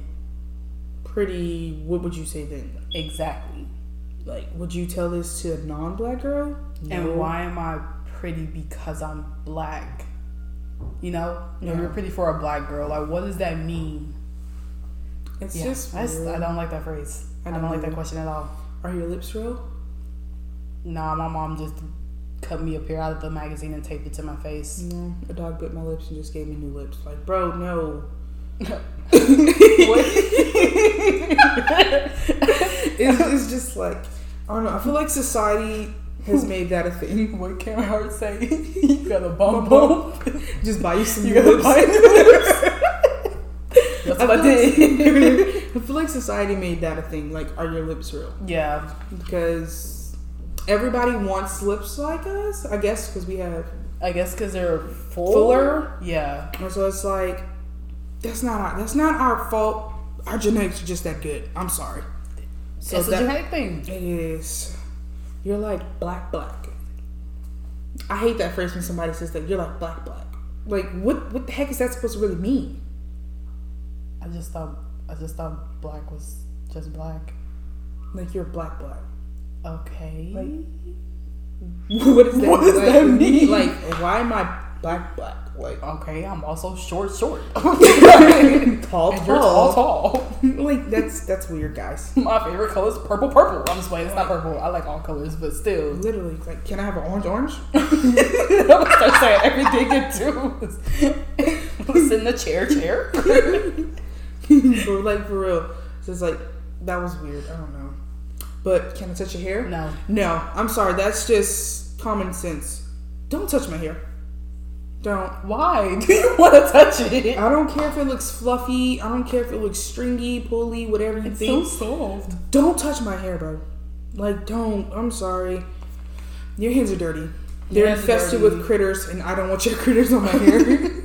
Pretty. What would you say then? exactly. Like, would you tell this to a non-black girl? No. And why am I pretty because I'm black? You know, you know, Yeah. you're pretty for a black girl. Like, what does that mean? It's Yeah, just. weird. I don't like that phrase. I I don't don't like that question at all. Are your lips real? Nah, my mom just cut me a pair out of the magazine and taped it to my face. No. A dog bit my lips and just gave me new lips. Like, bro, no. *laughs* *laughs* It's, it's just like I don't know. I feel like society has *laughs* made that a thing. *laughs* what can Hart say? *laughs* you got a bum bump. Just buy you some You gotta lips. buy new lips. That's what I feel did. like- I feel like society made that a thing. Like, are your lips real? yeah, Because everybody wants lips like us. I guess because we have. I guess because they're full. Fuller? Yeah, And so it's like that's not our, that's not our fault. Our genetics are just that good. I'm sorry. So it's a that- genetic thing. It is. You're like black black. I hate that phrase when somebody says that you're like black black. Like what what the heck is that supposed to really mean? I just thought I just thought black was just black. Like you're black black. Okay. *laughs* what does that, What does like, that mean? Like why am I black black? Like okay, I'm also short, short. tall *laughs* And tall. tall, tall. *laughs* like that's that's weird guys. *laughs* My favorite color is purple, purple. I'm just playing. It's not purple. I like all colors, but still. Literally, like, can I have an orange orange? I'm gonna start saying everything you do. Sit in the chair, chair. but like for real, so it's like that was weird. I don't know. But can I touch your hair? No. No, I'm sorry. That's just common sense. Don't touch my hair. Don't. Why *laughs* do you want to touch it? I don't care if it looks fluffy. I don't care if it looks stringy, pulley, whatever you It's so think. soft. don't touch my hair, bro. Like, don't. I'm sorry. Your hands are dirty. They're are infested dirty. with critters, and I don't want your *laughs* critters on my hair. *laughs*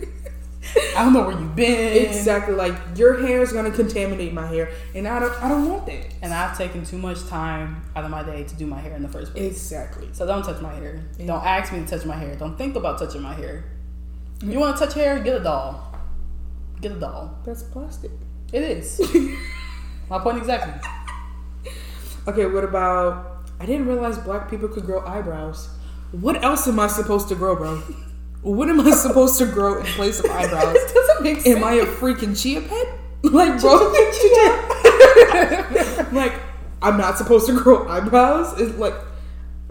I don't know where you've been. Exactly. Like your hair is gonna contaminate my hair, and I don't. I don't want that. And I've taken too much time out of my day to do my hair in the first place. Exactly. So don't touch my hair. Don't ask me to touch my hair. Don't think about touching my hair. You want to touch hair? Get a doll. Get a doll. That's plastic. It is. *laughs* my point exactly. Okay. What about? I didn't realize black people could grow eyebrows. What else am I supposed to grow, bro? What am I supposed to grow in place of eyebrows? *laughs* Doesn't make sense. Am I a freaking chia pet? Like, bro, *laughs* like I'm not supposed to grow eyebrows. It's like,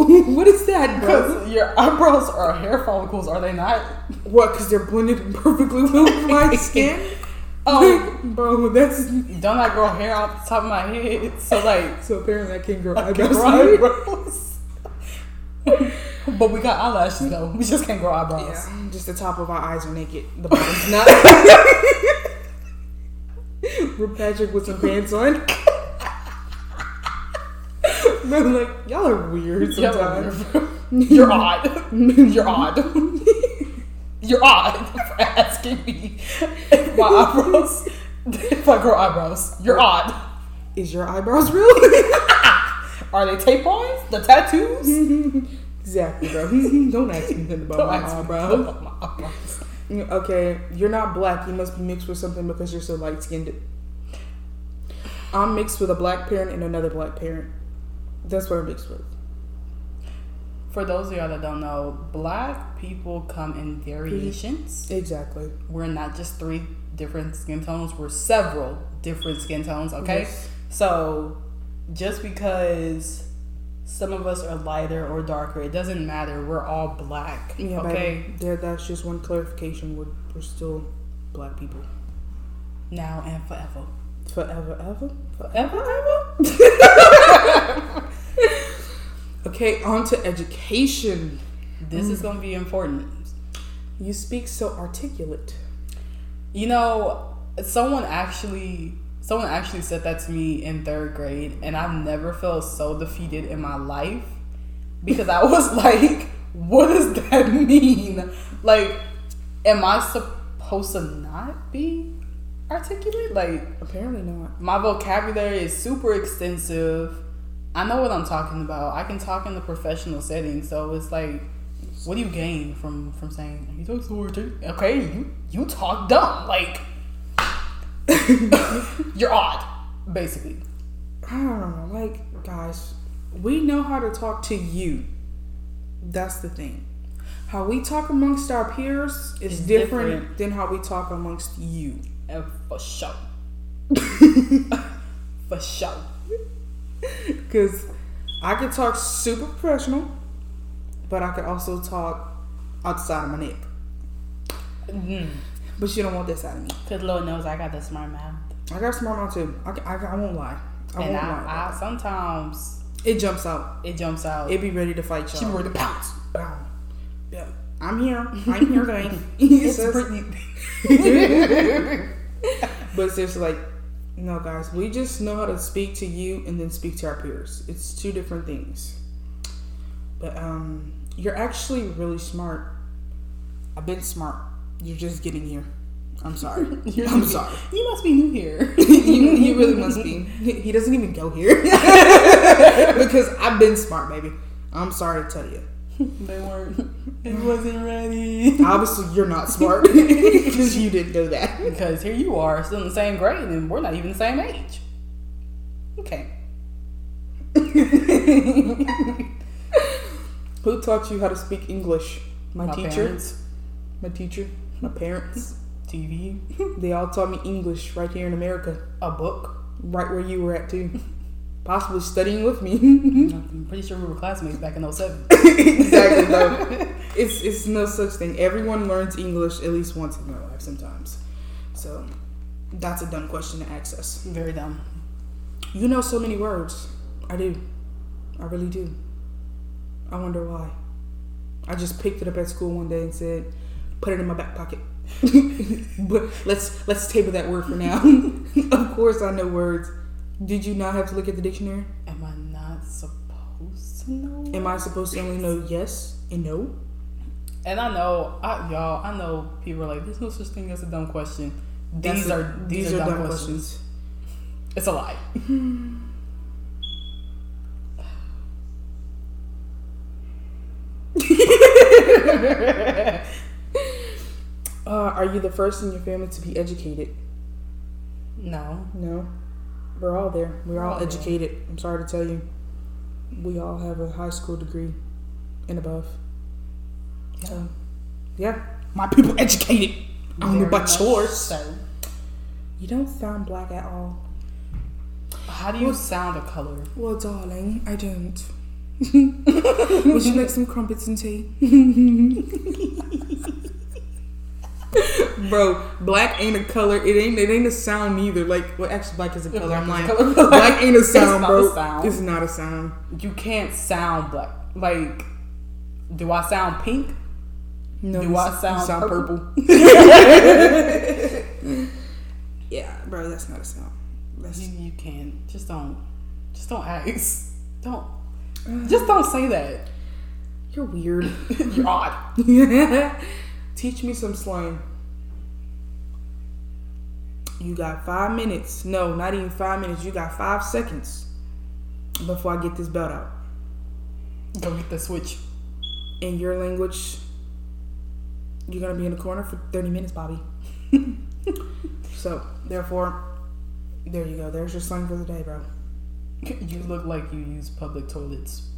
*laughs* what is that, bro? Because your eyebrows are hair follicles, are they not? What? Because they're blended perfectly with my *laughs* skin. Oh. Like, *laughs* bro, that's Don't I grow hair off the top of my head? So like, so. Apparently, I can't grow I can eyebrows. grow eyebrows. but we got eyelashes though. We just can't grow eyebrows. Yeah, just the top of our eyes are naked. The bottom's not. We're Patrick with some pants on. *laughs* Bro, like y'all are weird *laughs* sometimes. *laughs* You're odd. You're odd. You're odd for asking me if my eyebrows. If I grow eyebrows, you're odd. Is your eyebrows real? Are they tape ons? The tattoos? exactly, bro. Don't ask me nothing about Don't my ask me eyebrows. about my eyebrows. Mm, okay, you're not black. You must be mixed with something because you're so light skinned. I'm mixed with a black parent and another black parent. That's what I'm mixed with. For those of y'all that don't know, black people come in variations. Exactly. We're not just three different skin tones, we're several different skin tones, okay? Yes. So just because some of us are lighter or darker, it doesn't matter. We're all black. Yeah, okay? There, that's just one clarification. We're, we're still black people. Now and forever. Forever, ever? Forever, ever? *laughs* *laughs* Okay, on to education. This is mm. gonna be important. You speak so articulate. You know, someone actually someone actually said that to me in third grade and I've never felt so defeated in my life because I was *laughs* like, what does that *laughs* mean? Like, am I supposed to not be articulate? Like Apparently not. my vocabulary is super extensive. I know what I'm talking about. I can talk in the professional setting, so it's like, what do you gain from from saying you talk so articulate? Okay, you you talk dumb. Like *laughs* you're odd, basically. I don't know. Like, guys, we know how to talk to you. That's the thing. How we talk amongst our peers is different, different. than how we talk amongst you. And for sure, *laughs* for sure. *laughs* Because I could talk super professional, but I could also talk outside of my neck. Mm. But you don't want this out of me. Cause Lord knows I got the smart mouth, I got a smart mouth too. I, I, I won't lie. I and won't I, lie. I sometimes it jumps out. it jumps out. It be ready to fight y'all. be ready to pounce. Bow. Yeah. I'm here. *laughs* I'm here today. It's *laughs* Brittany. But seriously, like, no, guys, we just know how to speak to you and then speak to our peers. It's two different things. But um, you're actually really smart. I've been smart. You're just getting here. I'm sorry. *laughs* You're I'm sorry. You must be new here. *laughs* you, you really must be. He he doesn't even go here *laughs* because I've been smart, baby. I'm sorry to tell you. *laughs* they weren't. It wasn't ready. *laughs* Obviously, you're not smart *laughs* because you didn't know that. Because here you are, still in the same grade, and we're not even the same age. Okay. Who taught you how to speak English? My, My teacher. parents, My teacher. My parents. TV, They all taught me English right here in America, a book. right where you were at too. Possibly studying with me. *laughs* I'm pretty sure we were classmates back in 07. *laughs* exactly. No, it's it's no such thing. Everyone learns English at least once in their life sometimes. So that's a dumb question to ask us. Very dumb. You know so many words. I do. I really do. I wonder why. I just picked it up at school one day and said, "Put it in my back pocket." *laughs* but let's let's table that word for now. of course, I know words. Did you not have to look at the dictionary? Am I not supposed to know? Am I supposed to only know yes and no? And I know, I, y'all, I know people are like, "There's no such thing as a dumb question." These a- are these, are, dumb, questions. It's a lie. *laughs* Uh, are you the first in your family to be educated? No, No. We're all there. We're all all there. educated. I'm sorry to tell you. We all have a high school degree and above. So, yeah. My people educated. I don't know about yours. So, You don't sound black at all. how do you sound a color? Well, darling, I don't. *laughs* Would you like some crumpets and tea? *laughs* *laughs* Bro, black ain't a color. It ain't. It ain't a sound neither. Like, well, actually, black is a color. I'm lying. color. *laughs* Black ain't a sound, not bro. a sound. It's not a sound. You can't sound black. Like, do I sound pink? No, Do I sound sound purple? purple? *laughs* yeah, bro, that's not a sound. That's You, you can just don't, just don't ask. Don't, *sighs* just don't say that. you're weird. You're odd. Teach me some slang. You got five minutes. No, not even five minutes. You got five seconds before I get this belt out. Go get the switch. In your language, you're gonna be in the corner for 30 minutes, Bobby. *laughs* so, therefore, there you go. There's your slang for the day, bro. *laughs* You look like you use public toilets.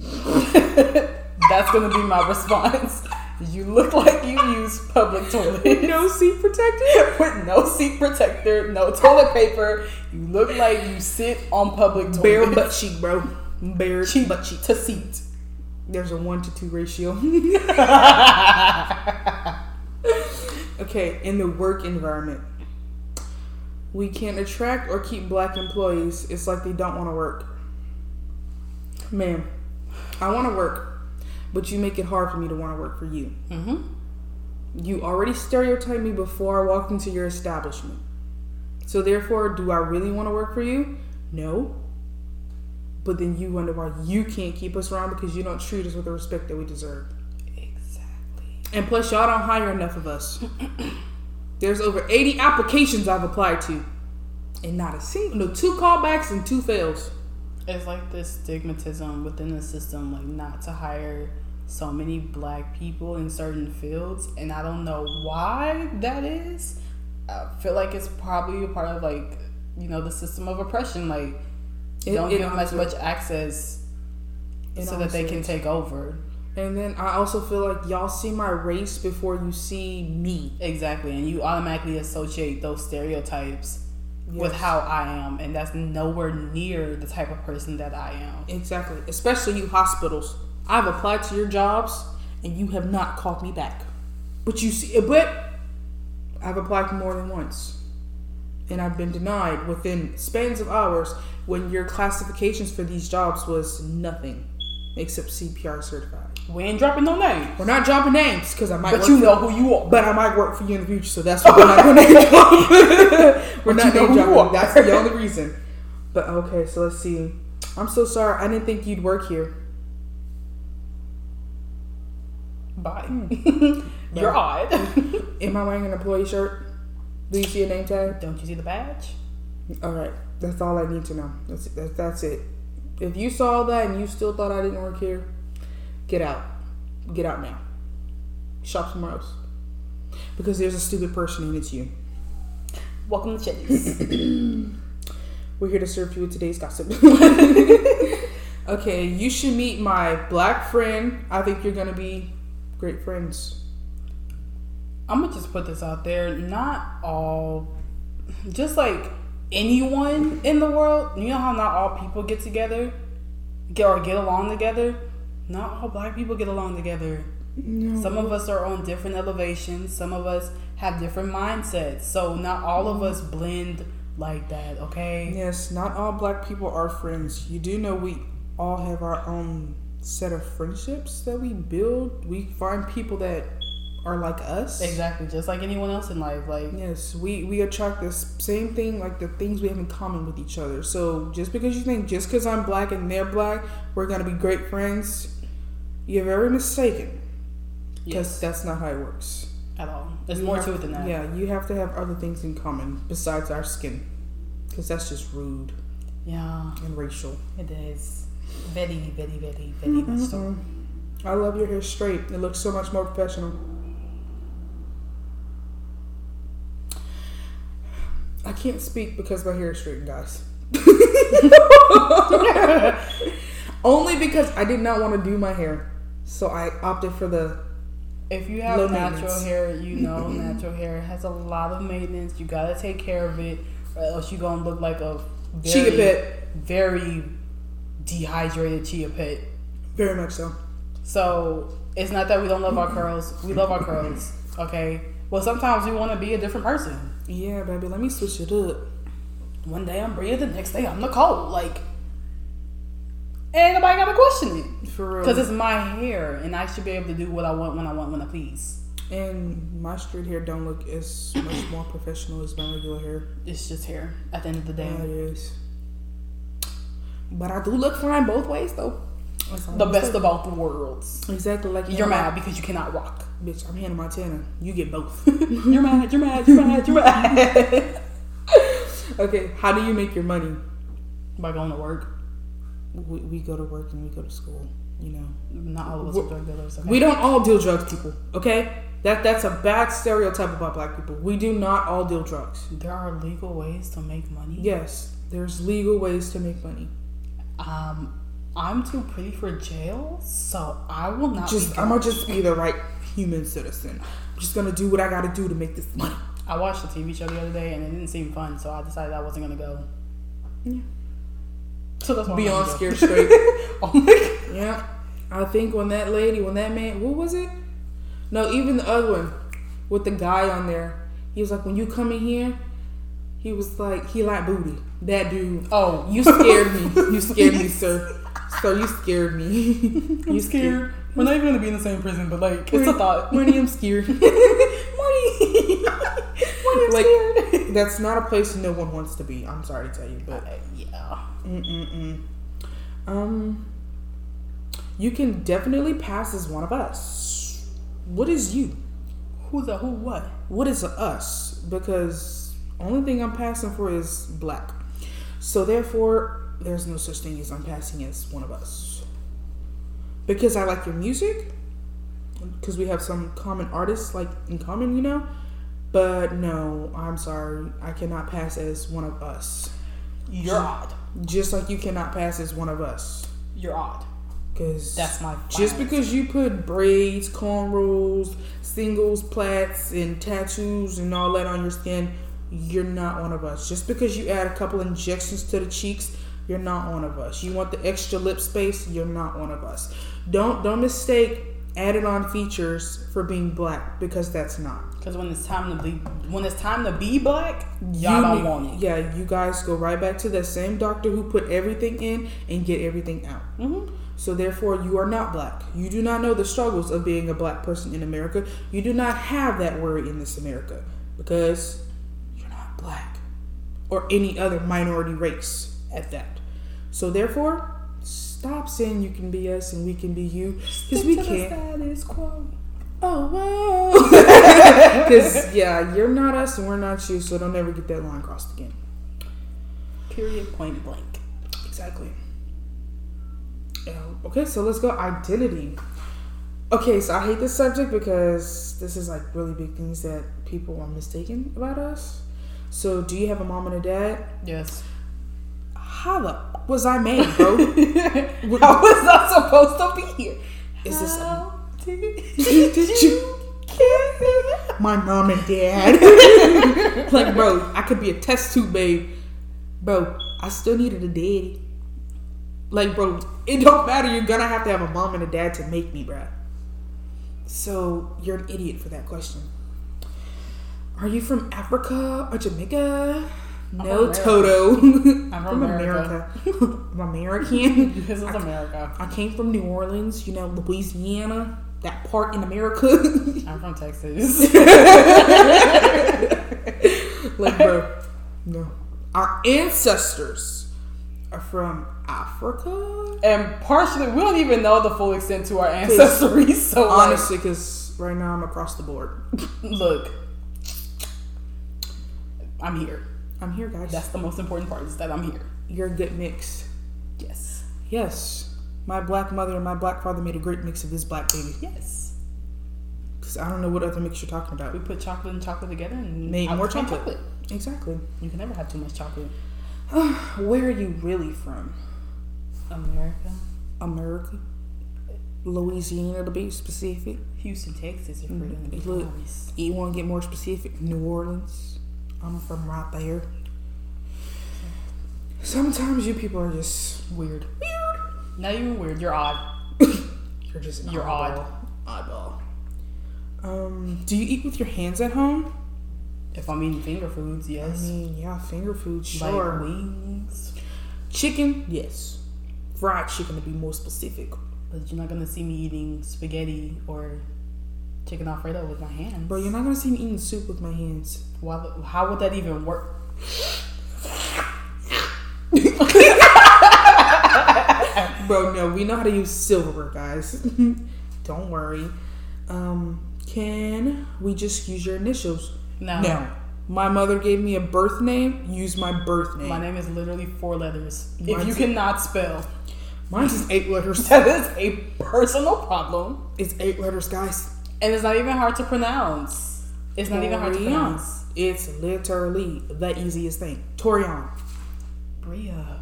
*laughs* That's gonna be my response. You look like you use public toilets. No seat protector. *laughs* With no seat protector, no toilet paper. You look like you sit on public toilet. Bare butt cheek, bro. Bare cheek butt cheek. to seat. There's a one to two ratio. *laughs* okay, in the work environment, we can't attract or keep black employees. It's like they don't want to work. Ma'am, I want to work, but you make it hard for me to want to work for you. Mm-hmm. You already stereotyped me before I walked into your establishment. So therefore, do I really want to work for you? No. But then you wonder why you can't keep us around because you don't treat us with the respect that we deserve. Exactly. And plus, y'all don't hire enough of us. *clears throat* There's over 80 applications I've applied to, and not a single, no two callbacks and two fails. It's like this stigmatism within the system, like not to hire so many black people in certain fields, and I don't know why that is. I feel like it's probably a part of like you know the system of oppression, like It- don't it give them as much access so that they can take over. And then I also feel like y'all see my race before you see me. Exactly, and you automatically associate those stereotypes with how I am, and that's nowhere near the type of person that I am. Exactly. Especially you hospitals. I've applied to your jobs and you have not called me back. But you see, but I've applied more than once. And I've been denied within spans of hours when your classifications for these jobs was nothing except CPR certified. We ain't dropping no names, We're not dropping names because I might but work you for- know who you are. but I might work for you in the future, so that's why we're not going *laughs* to drop. we're But not you know dropping. That's the only reason. But okay, so let's see. I'm so sorry. I didn't think you'd work here. Bye. Hmm. *laughs* You're odd. *laughs* Am I wearing an employee shirt? Do you see a name tag? Don't you see the badge? All right, that's all I need to know. That's that's, that's it. If you saw that and you still thought I didn't work here, get out. Get out now. Shop somewhere else. Because there's a stupid person and it's you. Welcome to Chili's. *coughs* *coughs* We're here to serve you with today's gossip. *laughs* okay, you should meet my black friend. I think you're gonna be great friends. I'm gonna just put this out there. Not all, just like anyone in the world. You know how not all people get together, get or get along together. Not all black people get along together. No. Some of us are on different elevations. Some of us have different mindsets. So not all of us blend like that. Okay. Yes, not all black people are friends. You do know we all have our own set of friendships that we build. We find people that are like us. Exactly. Just like anyone else in life. Like Yes, we we attract the same thing, like the things we have in common with each other. So just because you think just because I'm black and they're black, we're gonna be great friends, you're very mistaken. because Yes. that's not how it works. At all. There's You more to it than that. Yeah, you have to have other things in common besides our skin, because that's just rude Yeah, and racial. it is. Very, very, very, very mm-hmm. much so. I love your hair straight. It looks so much more professional. I can't speak because my hair is straightened, guys. *laughs* Only because I did not want to do my hair, so I opted for the. If you have natural hair, you know *clears throat* natural hair has a lot of maintenance. You gotta take care of it, or else you gonna look like a very, Chia pet. very dehydrated chia pet. Very much so. So it's not that we don't love our curls. We love our curls. Okay. Well, sometimes we want to be a different person. Yeah, baby. Let me switch it up. One day I'm Bria, the next day I'm Nicole. Like, ain't nobody gotta question it For real. because it's my hair, and I should be able to do what I want when I want when I please. and my straight hair don't look as much more professional as my regular hair. It's just hair. At the end of the day, Yeah, it is. But I do look fine both ways, though. The best saying. of both worlds. Exactly like You're mad because you cannot rock. Bitch, I'm Hannah Montana. You get both. *laughs* You're mad. You're mad. You're mad. You're mad. *laughs* okay, how do you make your money? By going to work. We, we go to work and we go to school. You know, Not all of us are drug dealers. Okay? we don't all deal drugs, people. Okay, that that's a bad stereotype about black people. We do not all deal drugs. There are legal ways to make money. Yes, there's legal ways to make money. Um, I'm too pretty for jail, so I will not. Just be I'm gonna just be the right human citizen. I'm just gonna do what I gotta do to make this money. I watched a TV show the other day and it didn't seem fun, so I decided I wasn't gonna go. Yeah. So that's Beyond scared straight. *laughs* oh. Yeah. I think when that lady, when that man, what was it? No, even the other one with the guy on there. He was like, when you come in here, he was like, he like booty. That dude. Oh, You scared me. You *laughs* scared me, sir. So you scared me. *laughs* I'm scared. We're not even gonna be in the same prison, but like it's a thought. Marty, I'm scared. Marty. Marty, I'm like, scared. that's not a place no one wants to be. I'm sorry to tell you, but Uh, yeah. Mm-mm-mm. Um, you can definitely pass as one of us. What is you? Who's a who? What? What is a us? Because only thing I'm passing for is black. So therefore, there's no such thing as I'm passing as one of us. Because I like your music. Because we have some common artists like in common, you know. But no, I'm sorry, I cannot pass as one of us. You're odd. Just like you cannot pass as one of us. You're odd. Because That's my just because you put braids, cornrows, singles, plaits, and tattoos and all that on your skin, you're not one of us. Just because you add a couple injections to the cheeks, you're not one of us. You want the extra lip space, you're not one of us. Don't don't mistake added on features for being black because that's not. Because when it's time to be, when it's time to be black, y'all don't want it. Yeah, you guys go right back to that same doctor who put everything in and get everything out. Mm-hmm. So therefore, you are not black. You do not know the struggles of being a black person in America. You do not have that worry in this America because black or any other minority race at that. So therefore, stop saying you can be us and we can be you because we Stick to the can't. status quo. Oh wow! *laughs* Because yeah, you're not us and we're not you. So don't ever get that line crossed again. Period. Point blank. Exactly. Oh, okay, so let's go identity. Okay, so I hate this subject because this is like really big things that people are mistaken about us. So, do you have a mom and a dad? Yes. How the f- was I made, bro? *laughs* How was I supposed to be here? Is this a- did *laughs* Did you my mom and dad? *laughs* like, bro, I could be a test tube babe, bro. I still needed a daddy. Like, bro, it don't matter. You're gonna have to have a mom and a dad to make me, bro. So you're an idiot for that question. Are you from Africa or Jamaica? no, America. Toto. I'm from *laughs* from America. America. *laughs* I'm American. *laughs* This is America. I came from New Orleans, you know, Louisiana, that part in America. I'm from Texas. like, bro, no. Our ancestors are from Africa. and partially, we don't even know the full extent to our ancestry. So, Honestly, because right now I'm across the board. Look, I'm here. I'm here, guys. That's the most important part is that I'm here. You're a good mix. Yes. Yes, my black mother and my black father made a great mix of this black baby. Yes. Because I don't know what other mix you're talking about. We put chocolate and chocolate together and Made more came chocolate. Exactly. You can never have too much chocolate. *sighs* Where are you really from? America, America? Louisiana to be specific. Houston, Texas, if we're gonna be Look, honest. you want to get more specific? New Orleans. I'm from right there. Sometimes you people are just Weird. Weird. Now you're weird. You're odd. *coughs* you're just You're oddball. Oddball. Um, do you eat with your hands at home? If I'm eating finger foods, I yes. mean, yeah, finger food, Like sure. wings. Chicken, yes. Fried chicken to be more specific. But you're not gonna see me eating spaghetti or chicken alfredo with my hands. Bro, you're not gonna see me eating soup with my hands. Why, how would that even work? *laughs* Bro, no, we know how to use silverware, guys. *laughs* Don't worry. Um, can we just use your initials? No. No. My mother gave me a birth name. Use my birth name. My name is literally four letters. if you cannot spell, Mine's just eight letters. *laughs* that is a personal problem. It's eight letters, guys. And it's not even hard to pronounce. It's not even hard to pronounce. It's literally the easiest thing. Torian. Bria.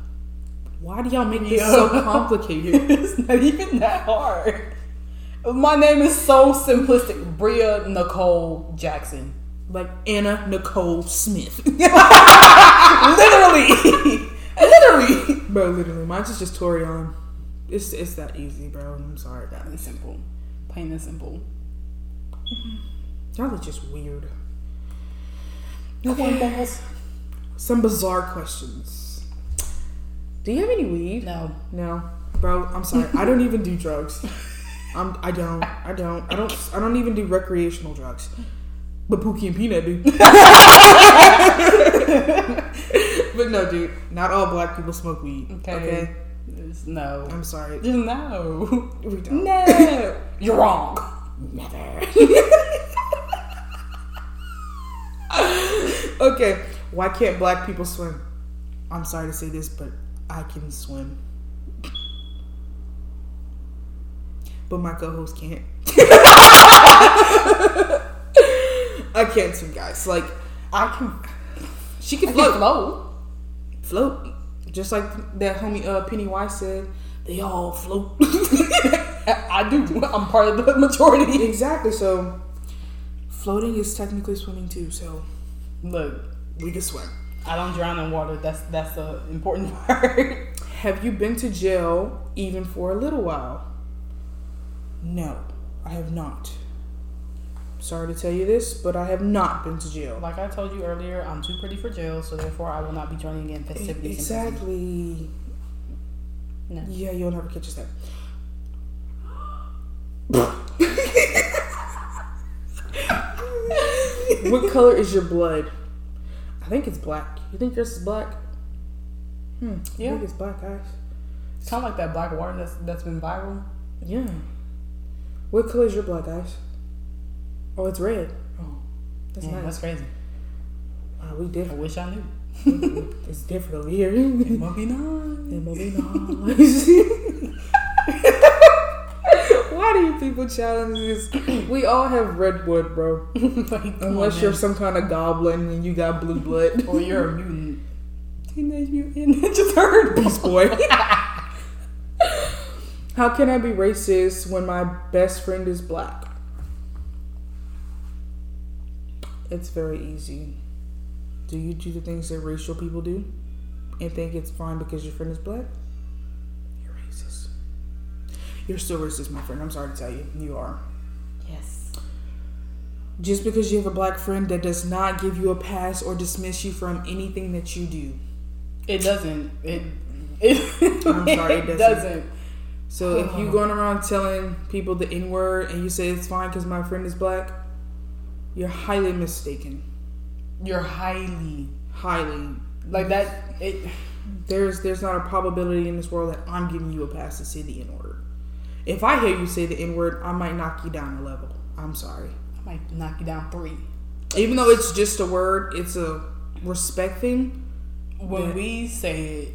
Why do y'all make this so *laughs* complicated? it's not even that hard. My name is so simplistic. Bria Nicole Jackson. like Anna Nicole Smith. *laughs* Literally. Literally. bro, literally. Mine's is just Torian. It's it's that easy, bro. I'm sorry, guys. It's simple. Plain and simple. Mm-hmm. Y'all are just weird. Cornballs. Some bizarre questions. Do you have any weed? No. No, bro. I'm sorry. I don't even do drugs. *laughs* I'm. I don't. I don't. I don't. I don't even do recreational drugs. But Pookie and Peanut do. *laughs* but no, dude. Not all black people smoke weed. Okay. Okay. There's no. I'm sorry. No. We don't. No. *laughs* You're wrong. Never. *laughs* okay. Why can't black people swim? I'm sorry to say this, but I can swim. But my co-host can't. *laughs* I can't swim, guys. Like I can. she can I float, can float. float, just like that homie uh, Pennywise said. They all float. *laughs* I do. I'm part of the majority. exactly. So floating is technically swimming too. So Look, we can swim. I don't drown in water. That's that's the important *laughs* part. Have you been to jail even for a little while? No, I have not. Sorry to tell you this, but I have not been to jail. like I told you earlier, I'm too pretty for jail, so therefore I will not be joining in festivities. Exactly. No. Yeah, you'll never catch us there. What color is your blood? I think it's black. You think yours is black? Hmm. I Yeah. think it's black, guys. It's kind of like that black water that's that's been viral. Yeah. What color is your blood, guys? Oh, it's red. Oh, that's Yeah, nice. that's crazy. Wow, we different. I wish I knew. *laughs* it's different over here. It must be nice. It must be nice. *laughs* Why do you people challenges. We all have red blood, bro. *laughs* Like, Unless on, you're man. some kind of goblin and you got blue blood. or you're a mutant. *laughs* Teenage Mutant *laughs* Ninja Turtle. Beast boy. How can I be racist when my best friend is black? It's very easy. Do you do the things that racial people do and think it's fine because your friend is black? You're still racist, my friend. I'm sorry to tell you. You are. Yes. Just because you have a black friend, that does not give you a pass or dismiss you from anything that you do. It doesn't. It. it *laughs* I'm sorry, it it doesn't. doesn't. So if you uh-huh. going around telling people the N word and you say it's fine because my friend is black, you're highly mistaken. You're highly Highly. like that. It. There's there's not a probability in this world that I'm giving you a pass to say the N word. If I hear you say the N word, I might knock you down a level. I'm sorry. I might knock you down three. Even though it's just a word, it's a respect thing. When Yeah. we say it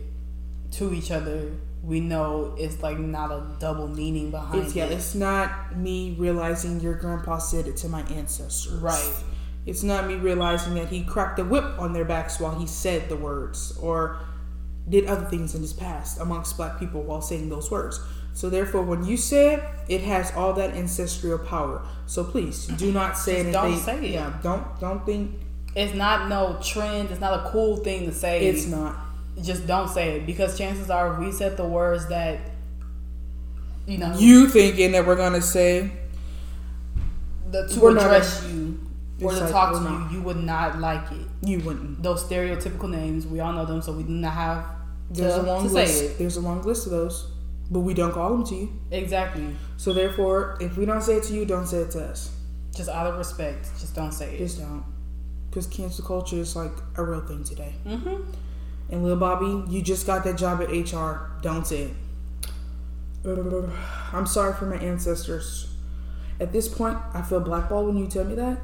to each other, we know it's like not a double meaning behind It's yeah, it. it's not me realizing your grandpa said it to my ancestors. Right. It's not me realizing that he cracked a whip on their backs while he said the words or did other things in his past amongst black people while saying those words. So therefore when you say it, it has all that ancestral power. So please do not say anything. don't say it. Yeah, don't don't think It's not no trend. It's not a cool thing to say. it's not. Just don't say it because chances are, if we said the words that you know You thinking that we're gonna say the, to We're not address you or to like, talk to not. you, you would not like it. you wouldn't. Those stereotypical names, we all know them, so we do not have to, There's a long list. it. There's a long list of those. But we don't call them to you. Exactly. So therefore, if we don't say it to you, don't say it to us. Just out of respect, just don't say it. Just don't. Because cancel culture is like a real thing today. hmm And Lil Bobby, you just got that job at HR. Don't say it. *sighs* I'm sorry for my ancestors. At this point, I feel blackballed when you tell me that.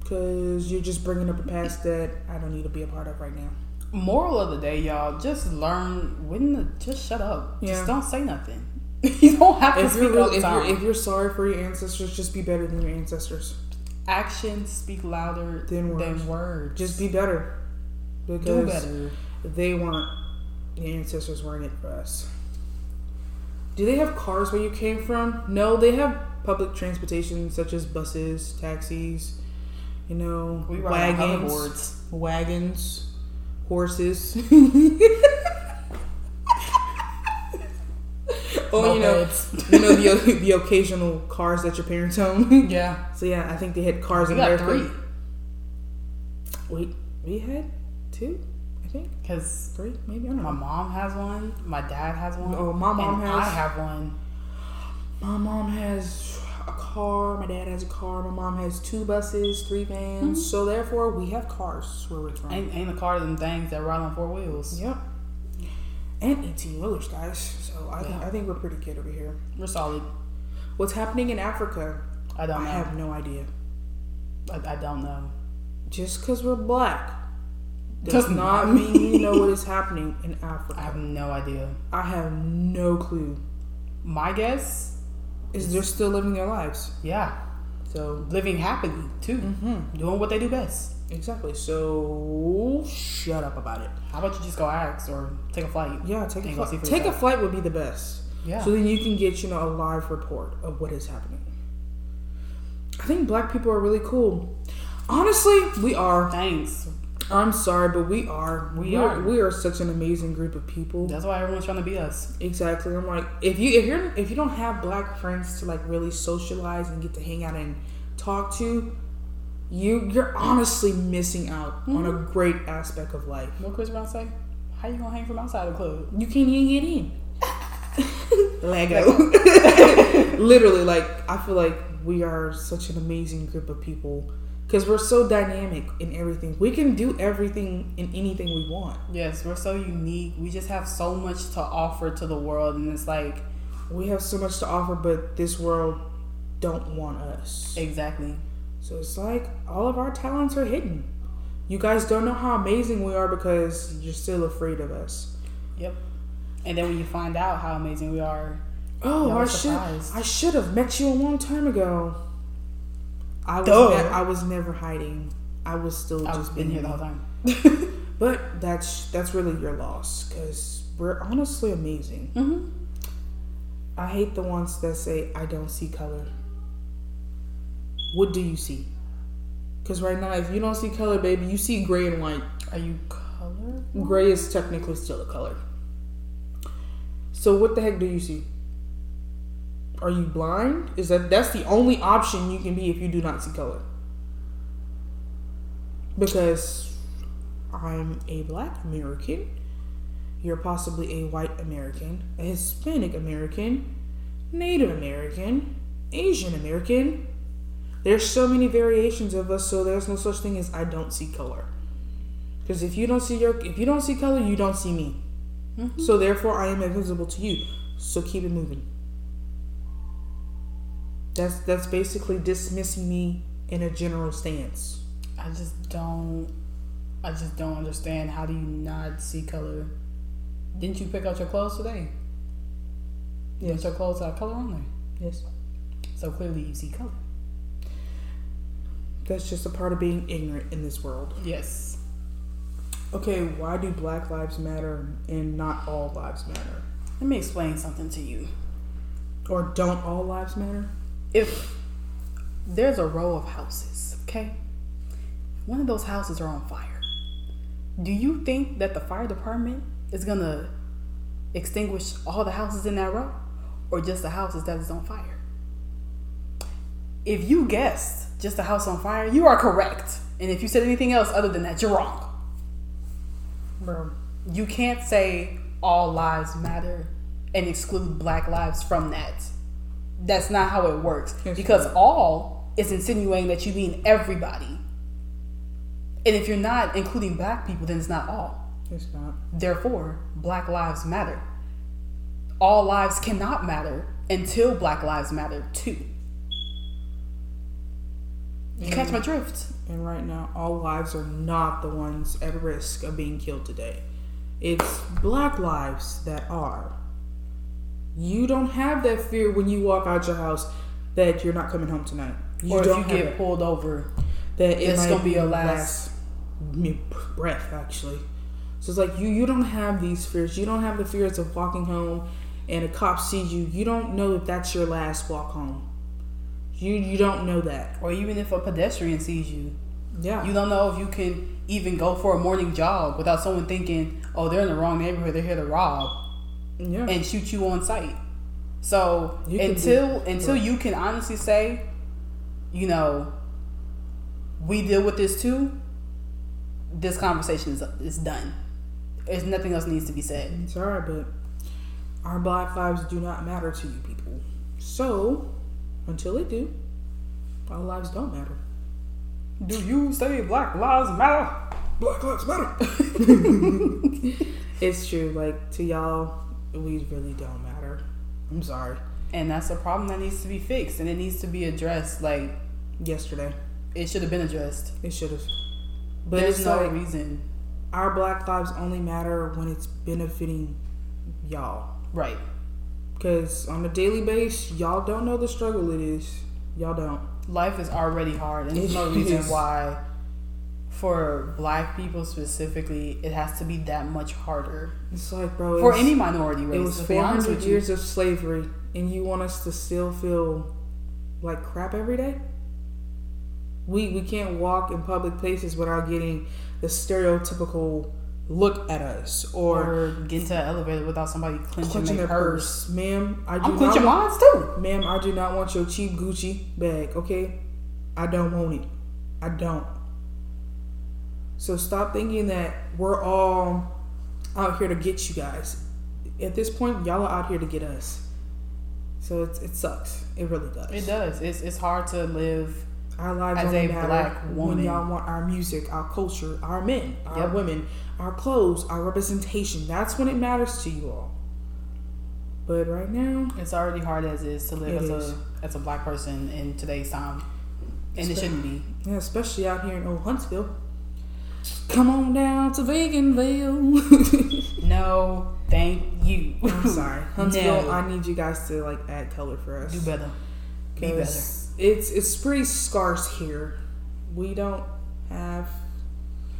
Because you're just bringing up a past that I don't need to be a part of right now. Moral of the day, y'all, just learn when to just shut up. Yeah. Just don't say nothing. *laughs* you don't have to If speak you're, really, if, you're, if you're sorry for your ancestors, just be better than your ancestors. Actions speak louder Than than words. words. Just be better. Because do better. they weren't the ancestors weren't it for us. Do they have cars where you came from? No, they have public transportation such as buses, taxis, you know, We wagons, wagons, horses. *laughs* oh, you know, you know the the occasional cars that your parents own. *laughs* Yeah. so yeah, I think they had cars We in got America. three. Wait, we had two, I think Because three, maybe I don't my know. mom has one, my dad has one. Oh, my mom and has- I have one. My mom has a car. My dad has a car. My mom has two buses, three vans. Mm-hmm. So therefore, we have cars where we're from. Ain't, ain't a car them things that ride on four wheels. Yep. And eighteen wheelers, guys. So I think Yeah. I think we're pretty good over here. We're solid. What's happening in Africa? I don't I know. have no idea. I, I don't know. Just because we're black does not mean we know what is *laughs* happening in Africa. I have no idea. I have no clue. My guess, Is they're still living their lives? yeah, So living happily too, Mm-hmm. doing what they do best. exactly. So shut up about it. How about you just go ask or take a flight? Yeah, take a And go see flight. Take a flight would be the best. Yeah. So then you can get, you know, a live report of what is happening. I think black people are really cool. Honestly, we are. Thanks. I'm sorry, but we are. We We're- are. We are such an amazing group of people. That's why everyone's trying to be us. Exactly. I'm like, if you if you're if you don't have black friends to like really socialize and get to hang out and talk to, you you're honestly missing out on a Mm-hmm. great aspect of life. What Chris Brown say? How you gonna hang from outside the club? You can't even get in. *laughs* Lego. *laughs* Literally, like I feel like we are such an amazing group of people because we're so dynamic in everything. We can do everything in anything we want. Yes, we're so unique. We just have so much to offer to the world, and it's like We have so much to offer, but this world don't want us. exactly. So it's like all of our talents are hidden. You guys don't know how amazing we are because you're still afraid of us. Yep. And then when you find out how amazing we are, Oh, I should. I should have met you a long time ago. I was ne- I was never hiding. I was still I've just been being here the whole time. *laughs* But *laughs* that's that's really your loss because we're honestly amazing. hmm I hate the ones that say I don't see color. What do you see? Because right now, if you don't see color, baby, you see gray and white. Are you color? Gray is technically still a color. So what the heck do you see? Are you blind? Is that that's the only option you can be if you do not see color? Because I'm a black American. You're possibly a white American, a Hispanic American, Native American, Asian American. There's so many variations of us, so there's no such thing as I don't see color. Because if you don't see your if you don't see color, you don't see me. Mm-hmm. So therefore, I am invisible to you. So keep it moving. That's that's basically dismissing me in a general stance. I just don't. I just don't understand. How do you not see color? Didn't you pick out your clothes today? Yes. Yes. Your clothes have color on there, Yes. so clearly you see color. That's just a part of being ignorant in this world. Yes. Okay, why do Black Lives Matter and not all lives matter? Let me explain something to you. Or don't all lives matter? If there's a row of houses, okay, one of those houses are on fire. Do you think that the fire department is gonna extinguish all the houses in that row, or just the houses that is on fire? If you guessed just a house on fire, you are correct. And if you said anything else other than that, you're wrong. Bro. You can't say all lives matter and exclude black lives from that. That's not how it works. Because ma'am. all is insinuating that you mean everybody. And if you're not including black people, then it's not all. It's not. Therefore, black lives matter. All lives cannot matter until black lives matter too. You catch my drift? And right now, all lives are not the ones at risk of being killed today. It's black lives that are. You don't have that fear when you walk out your house that you're not coming home tonight. You or if don't you get it. pulled over, that it's gonna be your last- me- breath actually. So it's like you you don't have these fears. You don't have the fears of walking home and a cop sees you. You don't know if that's your last walk home. You you don't know that. Or even if a pedestrian sees you, yeah. You don't know if you can even go for a morning jog without someone thinking, "Oh, they're in the wrong neighborhood. They're here to rob yeah and shoot you on sight." So You until be- until you can honestly say, you know, we deal with this too. This conversation is is done. There's nothing else needs to be said. it's alright but our black lives do not matter to you people so until they do our lives don't matter Do you say Black Lives Matter? black lives matter *laughs* it's true like to y'all we really don't matter i'm sorry And that's a problem that needs to be fixed, and it needs to be addressed. Like yesterday it should have been addressed. It should have. But There's no like reason, our black lives only matter when it's benefiting y'all. right? Because on a daily base, y'all don't know the struggle it is. Y'all don't. life is already hard and there's no *laughs* reason why for black people specifically it has to be that much harder It's like, bro, for any minority race. It was to 400 years you of slavery, and you want us to still feel like crap every day? We we can't walk in public places without getting the stereotypical look at us or, or get into an elevator without somebody clenching, clutching their purse, purse, ma'am. I do i'm clenching mine too Ma'am, I do not want your cheap Gucci bag, okay? I don't want it. I don't. So stop thinking that we're all out here to get you guys. At this point, y'all are out here to get us. So it's, it sucks. It really does. it does it's, it's hard to live Our lives As a black when y'all want our music, our culture, our men, our Yep. women, our clothes, our representation. That's when it matters to you all. But right now, it's already hard as is to live as is. a as a black person in today's time and it shouldn't be Yeah, especially out here in Old Huntsville. Come on down to Veganville. *laughs* no thank you I'm sorry, *laughs* Huntsville. No. I need you guys to like add color for us. do better be better It's it's pretty scarce here. We don't have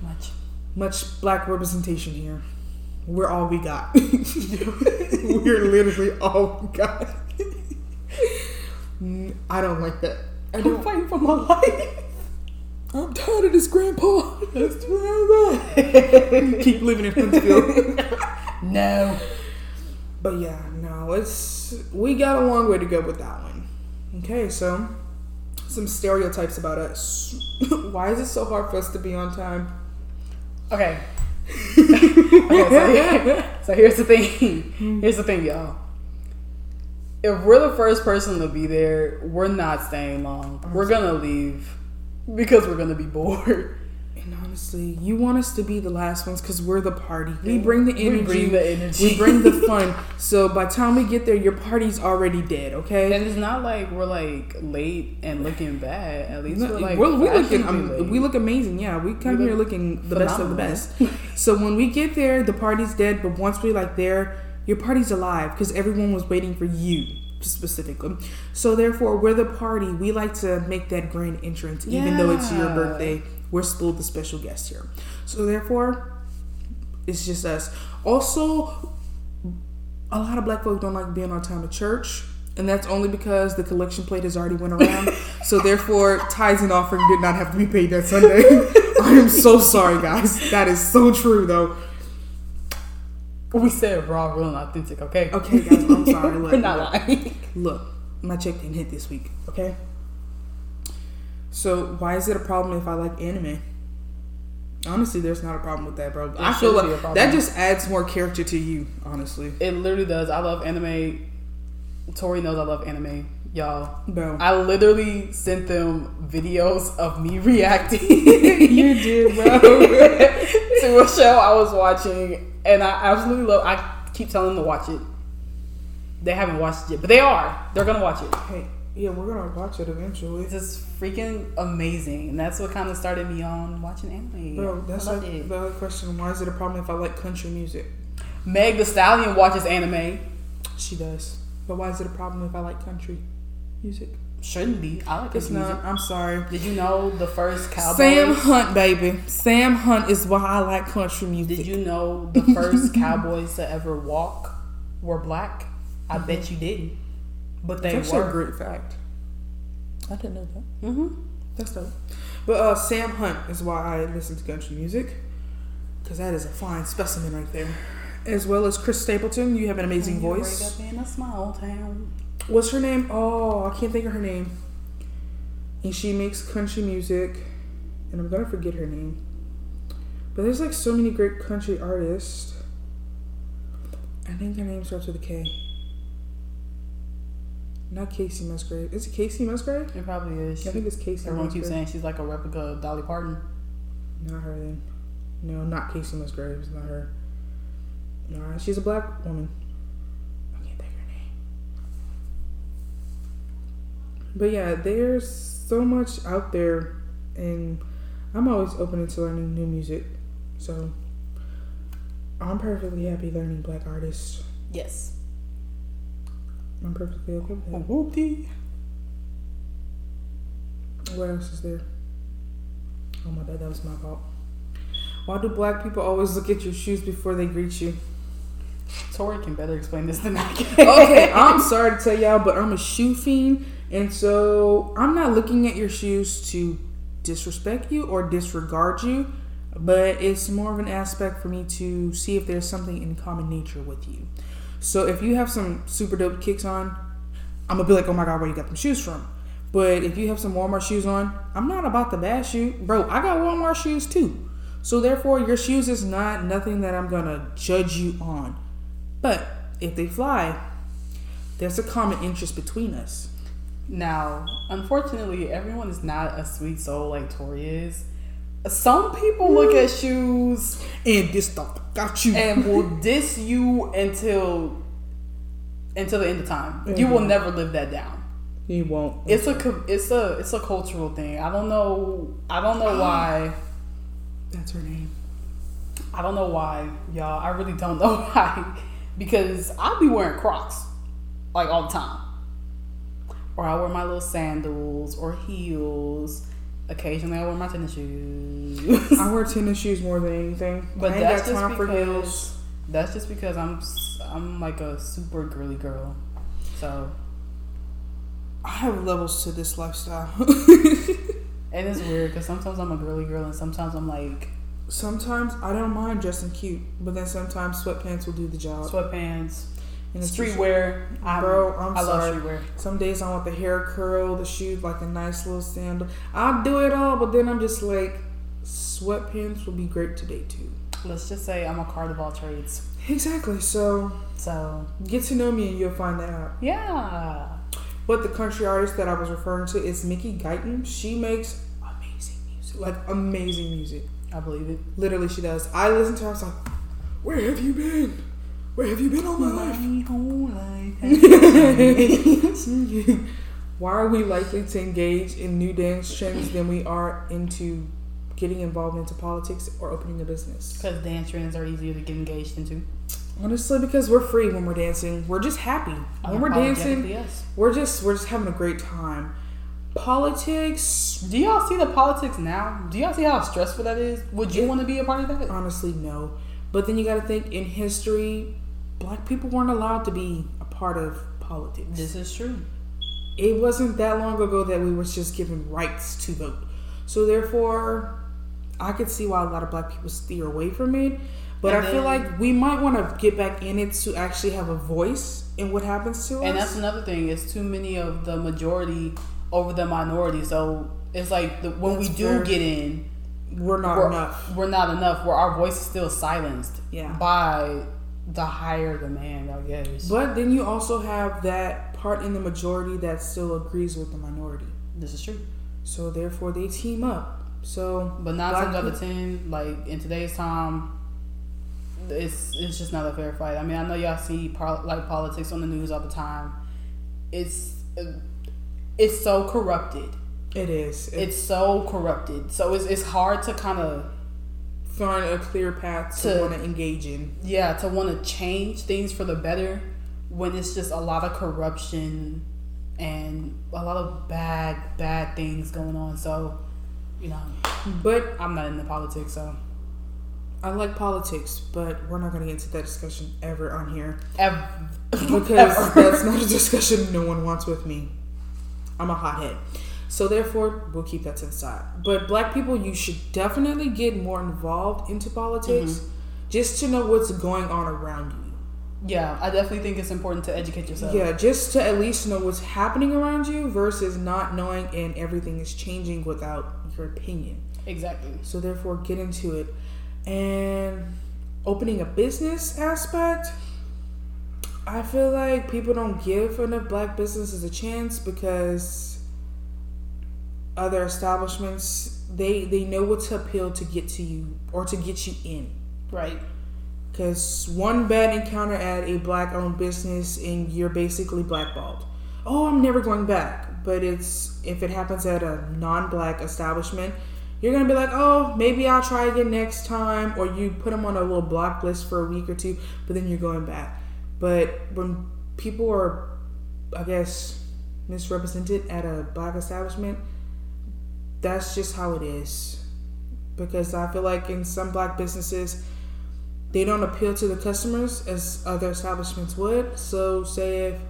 much much black representation here. We're all we got. *laughs* We're literally all we got. I don't like that. I i'm don't. fighting for my life I'm tired of this grandpa. *laughs* That's *laughs* Keep living in Huntsville. *laughs* no But yeah, no, it's we got a long way to go with that one. Okay, so some stereotypes about us. Why is it so hard for us to be on time? Okay. okay so, here- so here's the thing. Here's the thing, y'all. If we're the first person to be there, we're not staying long. We're gonna leave because we're gonna be bored. And honestly, you want us to be the last ones because we're the party. We bring the energy. We bring the energy. We bring the fun. So by the time we get there, your party's already dead. Okay. And it's not like we're like late and looking bad. At least No, we're like we're- we looking, um, we look amazing. Yeah, we come We here look looking the best of the best. so when we get there, the party's dead. But once we like there, your party's alive because everyone was waiting for you specifically. So therefore, we're the party. We like to make that grand entrance, even though it's your birthday. We're still the special guest here. So therefore, it's just us. Also, a lot of black folk don't like being on time at church. And that's only because the collection plate has already went around. *laughs* so therefore, tithes and offering did not have to be paid that Sunday. *laughs* I am so sorry, guys. That is so true, though. We said raw, real, and authentic. Okay. Okay, guys, I'm sorry. *laughs* Look, we're not look, lying. look, my check didn't hit this week. Okay. So why is it a problem if I like anime? Honestly, there's not a problem with that, bro. I feel shouldn't be a like problem. that just adds more character to you. Honestly, It literally does. I love anime. Tori knows I love anime, y'all. bro. I literally sent them videos of me *laughs* reacting. you did, bro. *laughs* to a show I was watching, and I absolutely love. I keep telling them to watch it. They haven't watched it yet, but they are. They're gonna watch it. hey, yeah, we're gonna watch it eventually. It's just freaking amazing, and that's what kind of started me on watching anime. Bro, that's like it. the other question. Why is it a problem if I like country music? Meg the Stallion watches anime. She does. But why is it a problem if I like country music? Shouldn't be. I like It's music. not. I'm sorry. Did you know the first cowboys? Sam Hunt, baby. Sam Hunt is why I like country music. Did you know *laughs* the first cowboys to ever walk were black? I bet you didn't, but they That's a great fact. I didn't know that. hmm That's dope. But uh, Sam Hunt is why I listen to country music. Because that is a fine specimen right there. As well as Chris Stapleton. You have an amazing voice. Wake up in a small town. What's her name? Oh, I can't think of her name. And she makes country music, and I'm gonna forget her name. But there's like so many great country artists. I think her name starts with a K. Not Kacey Musgrave. Is it Kacey Musgrave? It probably is. I think it's Kacey Everyone Musgrave. keeps saying she's like a replica of Dolly Parton. Not her then. No, not Kacey Musgrave. It's not her. Nah, she's a black woman. I can't think of her name. But yeah, there's so much out there, and I'm always open to learning new music. So I'm perfectly happy learning black artists. Yes. I'm perfectly okay with that. Whoopty. What else is there? Oh my bad, that was my fault. Why do black people always look at your shoes before they greet you? Tori can better explain this than I can. okay, *laughs* I'm sorry to tell y'all, but I'm a shoe fiend, and so I'm not looking at your shoes to disrespect you or disregard you, but it's more of an aspect for me to see if there's something in common nature with you. So if you have some super dope kicks on, I'm gonna be like, oh my god, where you got them shoes from? But if you have some Walmart shoes on, I'm not about to bash you, bro. I got Walmart shoes too. So therefore, your shoes is not nothing that I'm gonna judge you on. But if they fly, there's a common interest between us. Now, unfortunately, everyone is not a sweet soul like Tori is. Some people look at shoes And this stuff got you. and *laughs* will diss you until until the end of time. You will Mhm. never live that down. you won't. It's a it's a it's a cultural thing. I don't know I don't know *gasps* why That's her name. I don't know why y'all. I really don't know *laughs* why because I'll be wearing Crocs like all the time, or I wear my little sandals or heels. Occasionally, I wear my tennis shoes. I wear tennis shoes more than anything. *laughs* But I that's just time for because heels. that's just because I'm I'm like a super girly girl. So I have levels to this lifestyle. *laughs* and it's weird because sometimes I'm a girly girl and sometimes I'm like sometimes I don't mind dressing cute, but then sometimes sweatpants will do the job. sweatpants, And streetwear. I'm, Bro, I'm I love sorry. streetwear. Some days I want the hair curl, the shoes like a nice little sandal. I'll do it all, but then I'm just like, sweatpants will be great today too. Let's just say I'm a card of all trades. Exactly. So So get to know me and you'll find that out. yeah. But the country artist that I was referring to is Mickey Guyton. She makes amazing music. like amazing music. I believe it. Literally, she does. I listen to her. I was like, "Where have you been? Where have you been all my life?" My whole life. *laughs* Why are we likely to engage in new dance trends than we are into getting involved into politics or opening a business? Because dance trends are easier to get engaged into. Honestly, because we're free when we're dancing. We're just happy when we're dancing. Yes. We're just we're just having a great time. Politics, Do y'all see the politics now? Do y'all see how stressful that is? Would you want to be a part of that? honestly, no. But then you got to think in history, black people weren't allowed to be a part of politics. This is true. it wasn't that long ago that we were just given rights to vote. So therefore, I could see why a lot of black people steer away from it. But And I feel like we might want to get back in it to actually have a voice in what happens to us. And that's another thing. It's too many of the majority over the minority. So it's like the, when we do get in, We're not we're, enough. we're not enough. Where our voice is still silenced Yeah. by the higher demand, I guess. But then you also have that part in the majority that still agrees with the minority. this is true. So therefore, they team up. So, But nine times out of ten, like in today's time, it's it's just not a fair fight. I mean, I know y'all see like politics on the news all the time. It's uh, it's so corrupted. it is. It's It's so corrupted. So it's it's hard to kind of find a clear path to, To- want to engage in. yeah to want to change things for the better when it's just a lot of corruption and a lot of bad bad things going on. So you know, But I'm not into politics, so I like politics, but we're not going to get into that discussion ever on here ever *laughs* because ever. that's not a discussion no one wants with me. I'm a hothead. So therefore, we'll keep that to the side. But black people, you should definitely get more involved into politics Mm-hmm. just to know what's going on around you. Yeah, I definitely think it's important to educate yourself. Yeah, just to at least know what's happening around you versus not knowing and everything is changing without your opinion. Exactly. So therefore, get into it. And opening a business aspect, I feel like people don't give enough black businesses a chance because other establishments they they know what to appeal to get to you or to get you in. Right. Because one bad encounter at a black owned business and you're basically blackballed. Oh, I'm never going back. But it's if it happens at a non black establishment, you're going to be like, oh, maybe I'll try again next time. Or you put them on a little block list for a week or two, but then you're going back. But when people are, I guess, misrepresented at a black establishment, that's just how it is. Because I feel like in some black businesses, they don't appeal to the customers as other establishments would. So, say if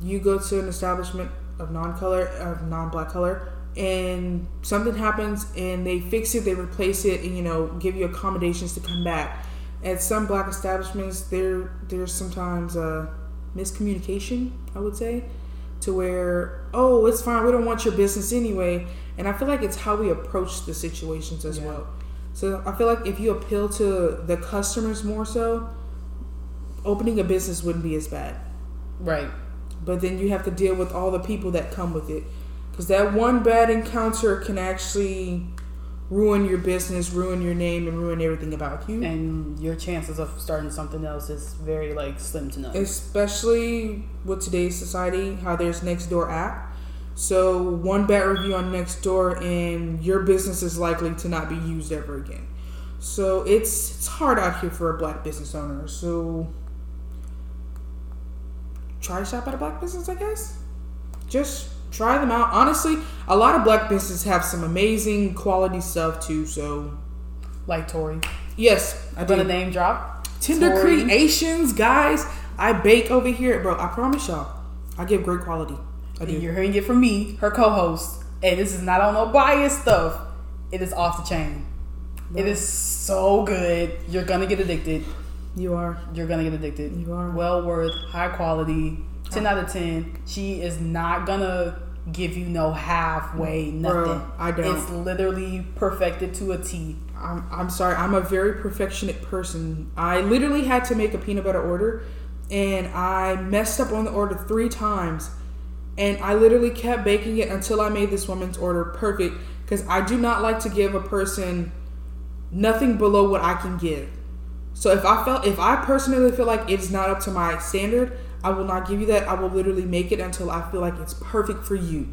you go to an establishment of non-color, of non-black color, and something happens and they fix it, they replace it, and you know give you accommodations to come back. At some black establishments, there there's sometimes a miscommunication. I would say to where oh it's fine, we don't want your business anyway. And I feel like it's how we approach the situations as Yeah. well. So I feel like if you appeal to the customers more so, opening a business wouldn't be as bad. Right. But then you have to deal with all the people that come with it. Because that one bad encounter can actually ruin your business, ruin your name, and ruin everything about you. And your chances of starting something else is very like slim to none. Especially with today's society, how there's Nextdoor app. So one bad review on Nextdoor, and your business is likely to not be used ever again. So it's it's hard out here for a black business owner. So try to shop at a black business, I guess. Just try them out. Honestly, a lot of black businesses have some amazing quality stuff too. So like Tori. yes, I I'm gonna name drop. Tender Tori. Creations, guys. I bake over here, bro. I promise y'all, I give great quality. I do. You're hearing it from me, her co-host. And this is not on no bias stuff. It is off the chain. It is so good. You're gonna get addicted. You are. You're gonna get addicted. You are. well worth, high quality, oh. ten out of ten. She is not gonna give you no halfway nothing. Bro, I don't. It's literally perfected to a T. I'm, I'm sorry. I'm a very perfectionist person. I literally had to make a peanut butter order, and I messed up on the order three times, and I literally kept baking it until I made this woman's order perfect. because I do not like to give a person nothing below what I can give. So if I felt if I personally feel like it's not up to my standard, I will not give you that. I will literally make it until I feel like it's perfect for you.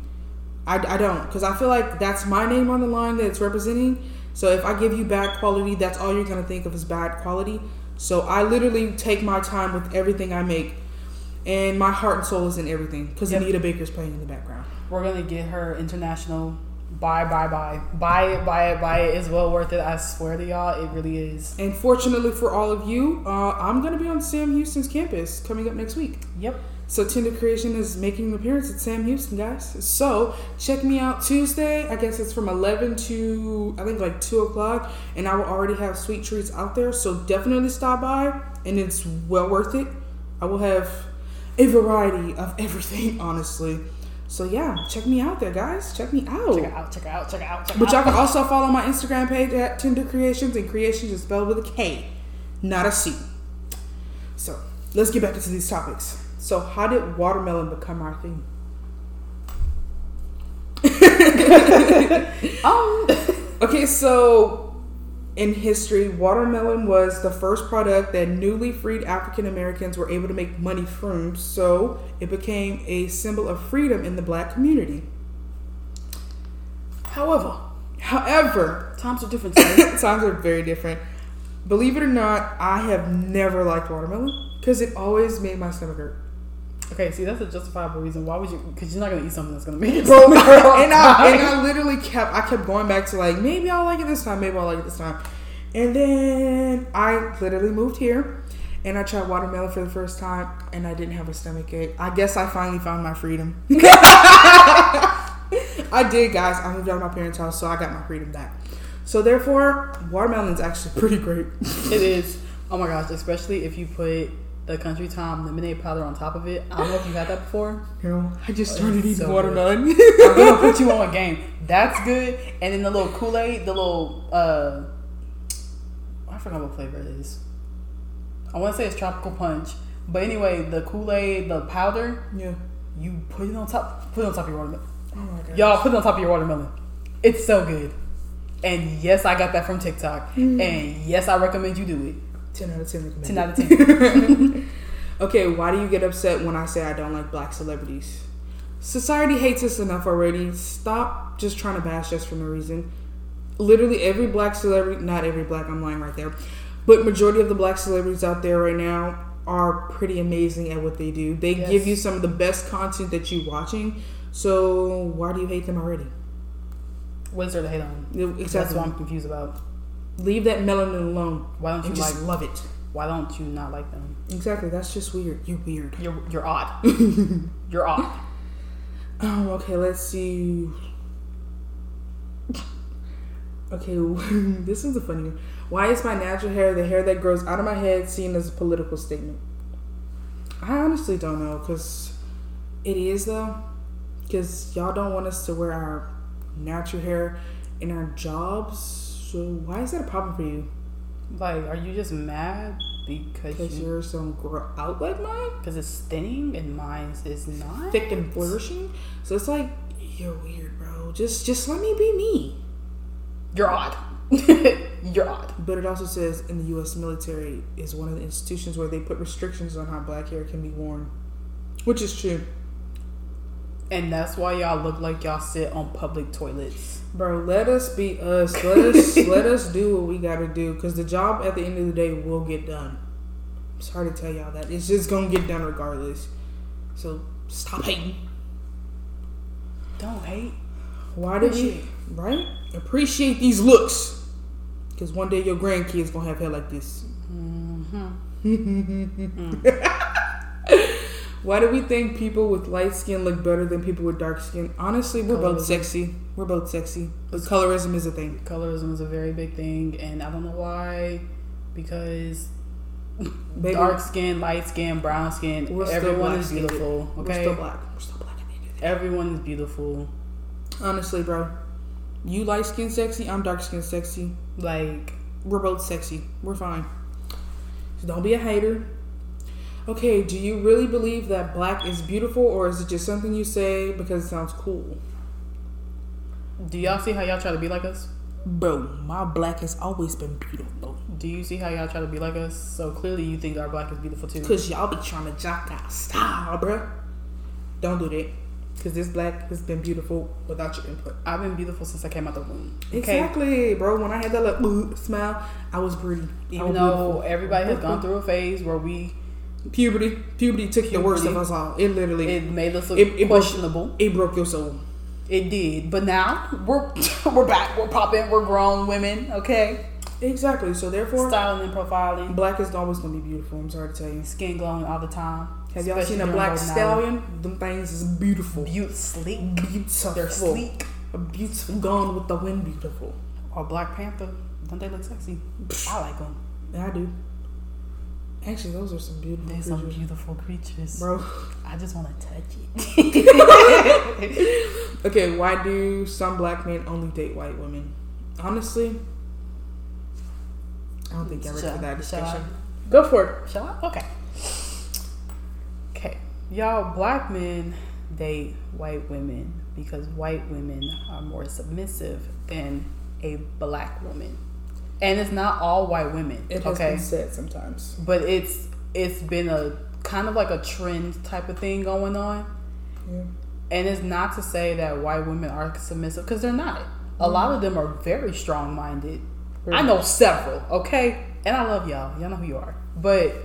I, I don't because I feel like that's my name on the line that it's representing. So if I give you bad quality, that's all you're gonna think of as bad quality. So I literally take my time with everything I make, and my heart and soul is in everything because Yep. Anita Baker's playing in the background. We're gonna get her international. Buy, buy, buy, buy it, buy it, buy it. It's well worth it. I swear to y'all, it really is. And fortunately for all of you, uh, I'm gonna be on Sam Houston's campus coming up next week. Yep. So Tinder Creation is making an appearance at Sam Houston, guys. So check me out Tuesday. I guess it's from 11 to I think like 2 o'clock, and I will already have sweet treats out there. So definitely stop by, and it's well worth it. I will have a variety of everything, *laughs* honestly. So yeah, check me out there, guys. Check me out. Check it out, check it out, check it out, check But y'all can also follow my Instagram page at Tinder Creations, and Creations is spelled with a K, not a C. So let's get back into these topics. So, how did watermelon become our thing? *laughs* *laughs* Um, Okay, so in history, watermelon was the first product that newly freed African Americans were able to make money from, so it became a symbol of freedom in the black community. however, However, times are different. *laughs* Times are very different. Believe it or not, I have never liked watermelon because it always made my stomach hurt. Okay, see, that's a justifiable reason. Why would you? Because you're not gonna eat something that's gonna make it. Bro, and I and *laughs* I literally kept I kept going back to like maybe I'll like it this time, maybe I'll like it this time. And then I literally moved here and I tried watermelon for the first time and I didn't have a stomach ache. I guess I finally found my freedom. *laughs* I did, guys. I moved out of my parents' house, so I got my freedom back. So therefore, watermelon's actually pretty great. It *laughs* is. Oh my gosh, especially if you put the country time lemonade powder on top of it. I don't know if you've had that before. You know, I just started it's eating so watermelon. I'm gonna *laughs* put you on a game. That's good. And then the little Kool Aid, the little uh, I forgot what flavor it is. I want to say it's tropical punch, but anyway, the Kool Aid, the powder, yeah. you put it on top. Put it on top of your watermelon. Oh my god. Y'all put it on top of your watermelon. It's so good. And yes, I got that from TikTok. Mm. And yes, I recommend you do it. 10 out of 10 recommended. Ten out of ten. *laughs* Okay, why do you get upset when I say I don't like black celebrities? Society hates us enough already. Stop just trying to bash us for no reason. Literally every black celebrity, not every black, I'm lying right there, but majority of the black celebrities out there right now are pretty amazing at what they do. They Yes. give you some of the best content that you're watching. So why do you hate them already? what is there to hate on? That's what I'm confused about. Leave that melanin alone Why don't you just like? love it. Why don't you not like them? Exactly. That's just weird. You're weird. You're you're odd. *laughs* you're odd. Oh, okay. Let's see. Okay, *laughs* this is a funny one. Why is my natural hair the hair that grows out of my head seen as a political statement? I honestly don't know, cause it is though, cause y'all don't want us to wear our natural hair in our jobs. So why is that a problem for you? Like, are you just mad because you, are some girl out like mine, because it's thinning and mine is not? thick and flourishing. So it's like you're weird, bro. Just just let me be me. You're odd. *laughs* you're odd. But it also says in the U.S. military is one of the institutions where they put restrictions on how black hair can be worn, which is true, And that's why y'all look like y'all sit on public toilets. bro. Let us be us. Let us *laughs* let us do what we gotta do, because the job at the end of the day will get done. I'm sorry to tell y'all that it's just gonna get done regardless. So stop hating. Don't hate. Why did we right appreciate these looks? Because one day your grandkids gonna have hair like this. Mm-hmm. *laughs* Mm. *laughs* Why do we think people with light skin look better than people with dark skin? Honestly, we're both sexy. We're both sexy. But colorism is a thing. Colorism is a very big thing, and I don't know why. Because *laughs* Baby, dark skin, light skin, brown skin, everyone is beautiful. We're Okay, still black. We're still black at the end of the day. everyone is beautiful. Honestly, bro. You light skin sexy, I'm dark skin sexy. Like We're both sexy. We're fine. So don't be a hater. Okay, do you really believe that black is beautiful or is it just something you say because it sounds cool? Do y'all see how y'all try to be like us? Bro, my black has always been beautiful. Do you see how y'all try to be like us? So clearly, you think our black is beautiful too. Cause y'all be trying to jock our style, bro. Don't do that. Cause this black has been beautiful without your input. I've been beautiful since I came out the womb. Okay. Exactly, bro. When I had that little uh, smile, I was pretty. Even was though beautiful. everybody has gone uh-huh. through a phase where we puberty, puberty took the worst of us all. It literally it made us look It- it broke- it broke your soul. It did, but now we're *laughs* we're back. We're popping. We're grown women. Okay, Exactly. So therefore, styling and profiling, black is always gonna be beautiful. I'm sorry to tell you. skin glowing all the time. Have y'all seen a black stallion? Them things is beautiful. Beaut sleek. Beautiful. They're sleek. A beautiful gone with the wind. Beautiful. Or Black Panther. Don't they look sexy? I like them. Yeah, I do. Actually, those are some beautiful They're some beautiful creatures. bro. I just want to touch it. *laughs* Okay, why do some black men only date white women? Honestly, I don't think you're ready for that discussion. Go for it. Shall I? Okay. Okay. Y'all, black men date white women because white women are more submissive than a black woman. And it's not all white women. It has okay. been said sometimes. But it's it's been a kind of like a trend type of thing going on. Yeah. And it's not to say that white women are submissive because they're not. A lot of them are very strong minded. I know several, okay? And I love y'all. Y'all know who you are. But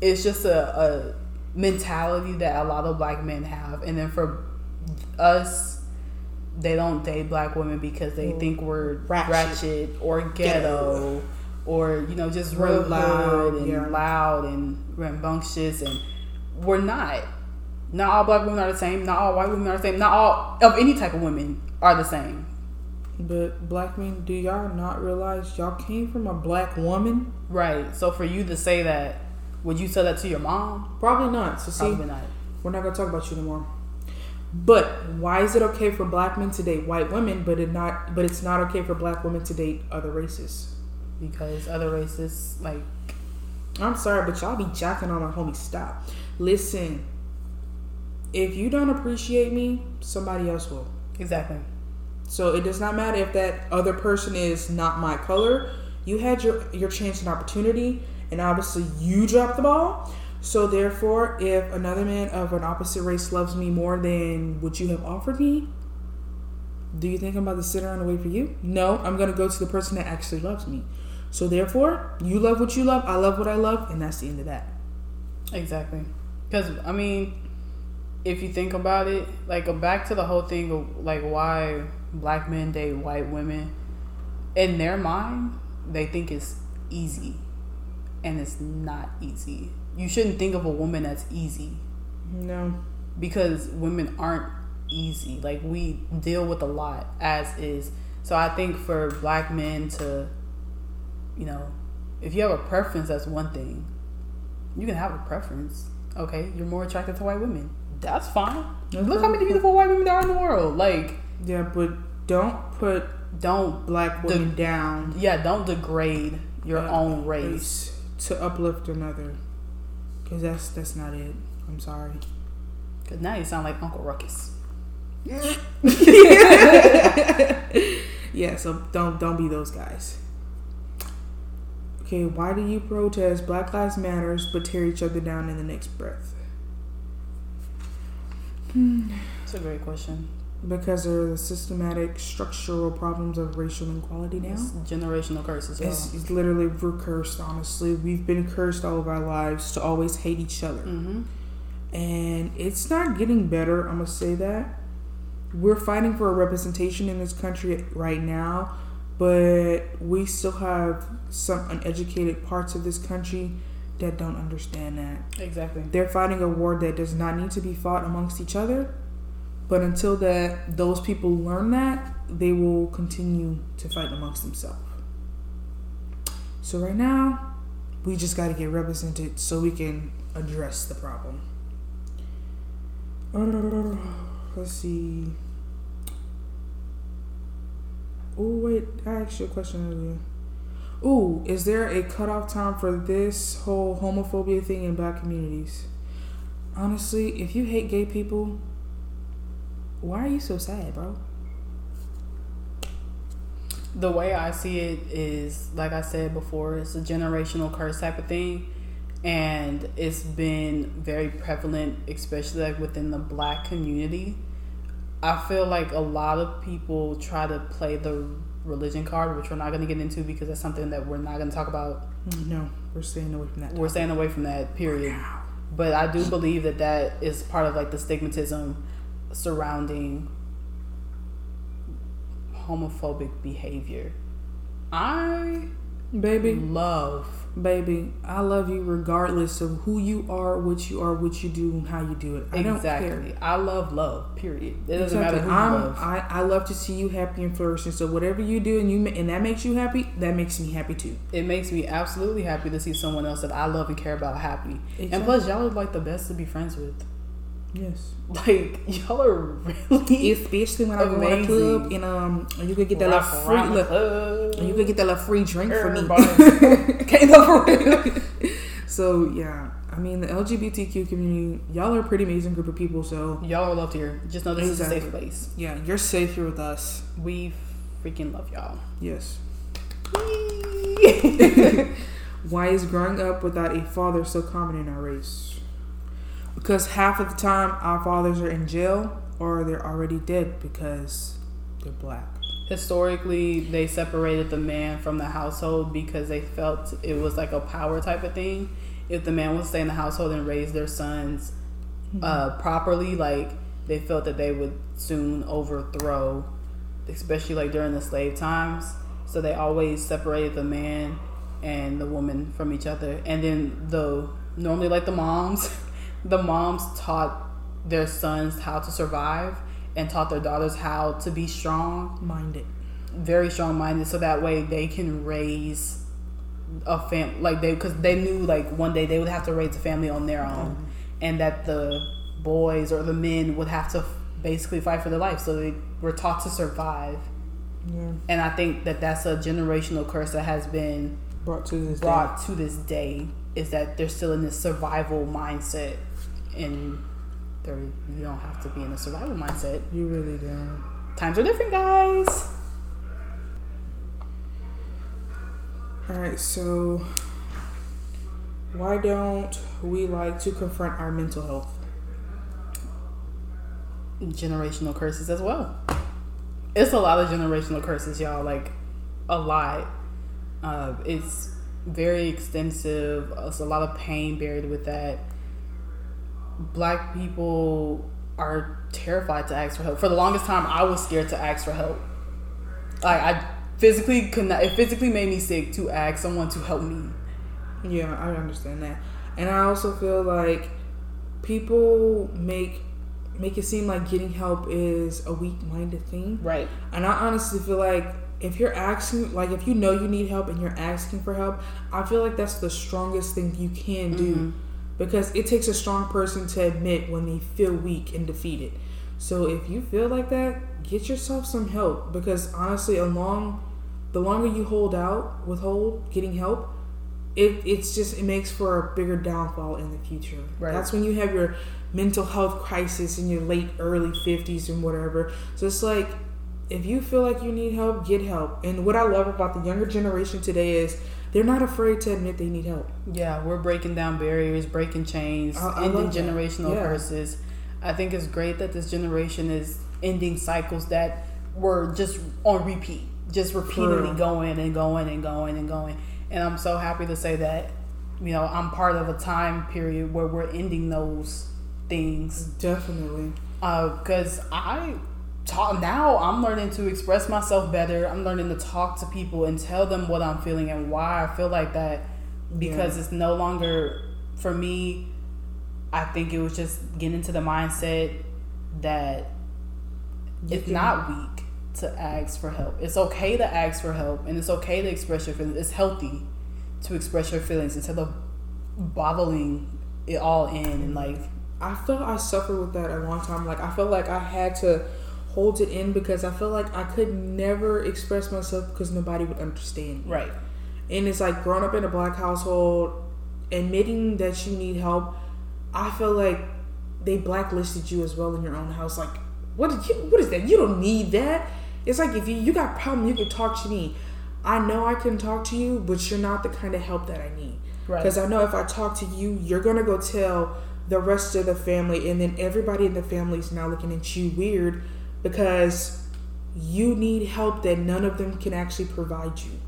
it's just a, a mentality that a lot of black men have. And then for us, they don't date black women because they think we're ratchet, Ratchet. or ghetto, or, you know, just real loud, and yeah. loud and rambunctious. And we're not. Not all black women are the same. Not all white women are the same. Not all of any type of women are the same. But black men, do y'all not realize y'all came from a black woman? Right. So for you to say that, would you say that to your mom? Probably not. So see, Probably not. we're not gonna talk about you anymore. But why is it okay for black men to date white women, but it not? But it's not okay for black women to date other races. Because other races, like, I'm sorry, but y'all be jacking on my homie. Stop. Listen, if you don't appreciate me, somebody else will. exactly. So it does not matter if that other person is not my color. You had your your chance and opportunity, and obviously you dropped the ball. So therefore, if another man of an opposite race loves me more than what you have offered me, do you think I'm about to sit around and wait for you? No, I'm gonna go to the person that actually loves me. So therefore, you love what you love, I love what I love, and that's the end of that. Exactly. Because, I mean, if you think about it, like, go back to the whole thing of, like, why black men date white women. In their mind, they think it's easy. And it's not easy. You shouldn't think of a woman as easy. No. because women aren't easy. Like we deal with a lot as is. So I think for black men to, you know, if you have a preference, that's one thing. You can have a preference. Okay, you're more attracted to white women. That's fine. Look how many beautiful white women there are in the world. Like, Yeah, but don't put don't black women down yeah, don't degrade your uh, own race. to uplift another. Cause that's that's not it. I'm sorry. Cause now you sound like Uncle Ruckus. Yeah, *laughs* Yeah, so don't don't be those guys. Okay, why do you protest Black Lives Matters but tear each other down in the next breath? It's a great question. Because of the systematic structural problems of racial inequality now. It's generational curses. y'all. It's, it's literally we're cursed, honestly. We've been cursed all of our lives to always hate each other. Mm-hmm. And it's not getting better, I'm gonna say that. We're fighting for a representation in this country right now, but we still have some uneducated parts of this country that don't understand that. Exactly. They're fighting a war that does not need to be fought amongst each other. But until that those people learn that, they will continue to fight amongst themselves. So right now, we just got to get represented so we can address the problem. *sighs* Let's see. Oh wait, I asked you a question earlier. Ooh, is there a cutoff time for this whole homophobia thing in black communities? Honestly, if you hate gay people, why are you so sad, bro? The way I see it is, like I said before, it's a generational curse type of thing, and it's been very prevalent, especially like within the black community. I feel like a lot of people try to play the religion card, which we're not going to get into because that's something that we're not going to talk about. No, we're staying away from that. We're staying away from that period. But I do believe that that is part of like the stigmatism surrounding homophobic behavior. I Baby, love baby, I love you regardless of who you are, what you are, what you do, and how you do it. I don't care. exactly. I love love. Period. It doesn't Exactly. matter who you I'm, love. I, I love to see you happy and flourishing. So whatever you do and you and that makes you happy, that makes me happy too. it makes me absolutely happy to see someone else that I love and care about happy. And plus, y'all are like the best to be friends with. Yes. Like *laughs* y'all are really Especially when I go to the club and um and you could get that little rock free look, and you could get that little free drink for me. Came over. *laughs* real. So yeah, I mean the LGBTQ community, y'all are a pretty amazing group of people. So Y'all are loved here. Just know this is a safe place. yeah, you're safe here with us. We freaking love y'all. Yes. *laughs* Why is growing up without a father so common in our race? Because half of the time our fathers are in jail or they're already dead because they're black. Historically, they separated the man from the household because they felt it was like a power type of thing. If the man would stay in the household and raise their sons uh, properly, like they felt that they would soon overthrow, especially like during the slave times. So they always separated the man and the woman from each other. And then the normally like the moms, *laughs* the moms taught their sons how to survive and taught their daughters how to be strong. Minded. Very strong minded so that way they can raise a fam like they because they knew like one day they would have to raise a family on their own mm-hmm. and that the boys or the men would have to f- basically fight for their life so they were taught to survive. Yeah. and i think that that's a generational curse that has been Brought to this day. brought to this day is that they're still in this survival mindset and they're, you don't have to be in a survival mindset You really don't. times are different guys All right, so why don't we like to confront our mental health? generational curses as well. It's a lot of generational curses, y'all. Like a lot. Uh, it's very extensive. It's a lot of pain buried with that. Black people are terrified to ask for help. For the longest time, I was scared to ask for help. Like I physically could not. It physically made me sick to ask someone to help me. Yeah, I understand that. And I also feel like people make make it seem like getting help is a weak-minded thing. Right. And I honestly feel like if you're asking, like if you know you need help and you're asking for help, I feel like that's the strongest thing you can do mm-hmm. Because it takes a strong person to admit when they feel weak and defeated. So if you feel like that, get yourself some help because honestly, along the longer you hold out, withhold getting help, it it's just it makes for a bigger downfall in the future. Right. That's when you have your mental health crisis in your late early 50s and whatever. So it's like if you feel like you need help, get help. And what I love about the younger generation today is they're not afraid to admit they need help. Yeah, we're breaking down barriers, breaking chains, I- I ending generational Yeah. curses. I think it's great that this generation is ending cycles that were just on repeat, just repeatedly going and going and going and going. And I'm so happy to say that, you know, I'm part of a time period where we're ending those things Definitely. Uh, because I talk now. I'm learning to express myself better. I'm learning to talk to people and tell them what I'm feeling and why I feel like that. Because Yeah. it's no longer for me. I think it was just getting into the mindset that You it's can- not weak to ask for help. It's okay to ask for help, and it's okay to express your feelings. It's healthy to express your feelings instead of bottling it all in and like I felt I suffered with that a long time. Like I felt like I had to hold it in because I felt like I could never express myself because nobody would understand. me. right. And it's like growing up in a black household, admitting that you need help. I feel like they blacklisted you as well in your own house. Like, what did you? What is that? You don't need that. It's like if you you got a problem, you can talk to me. I know I can talk to you, but you're not the kind of help that I need. Right. Because I know if I talk to you, you're gonna go tell the rest of the family, and then everybody in the family is now looking at you weird because you need help that none of them can actually provide you.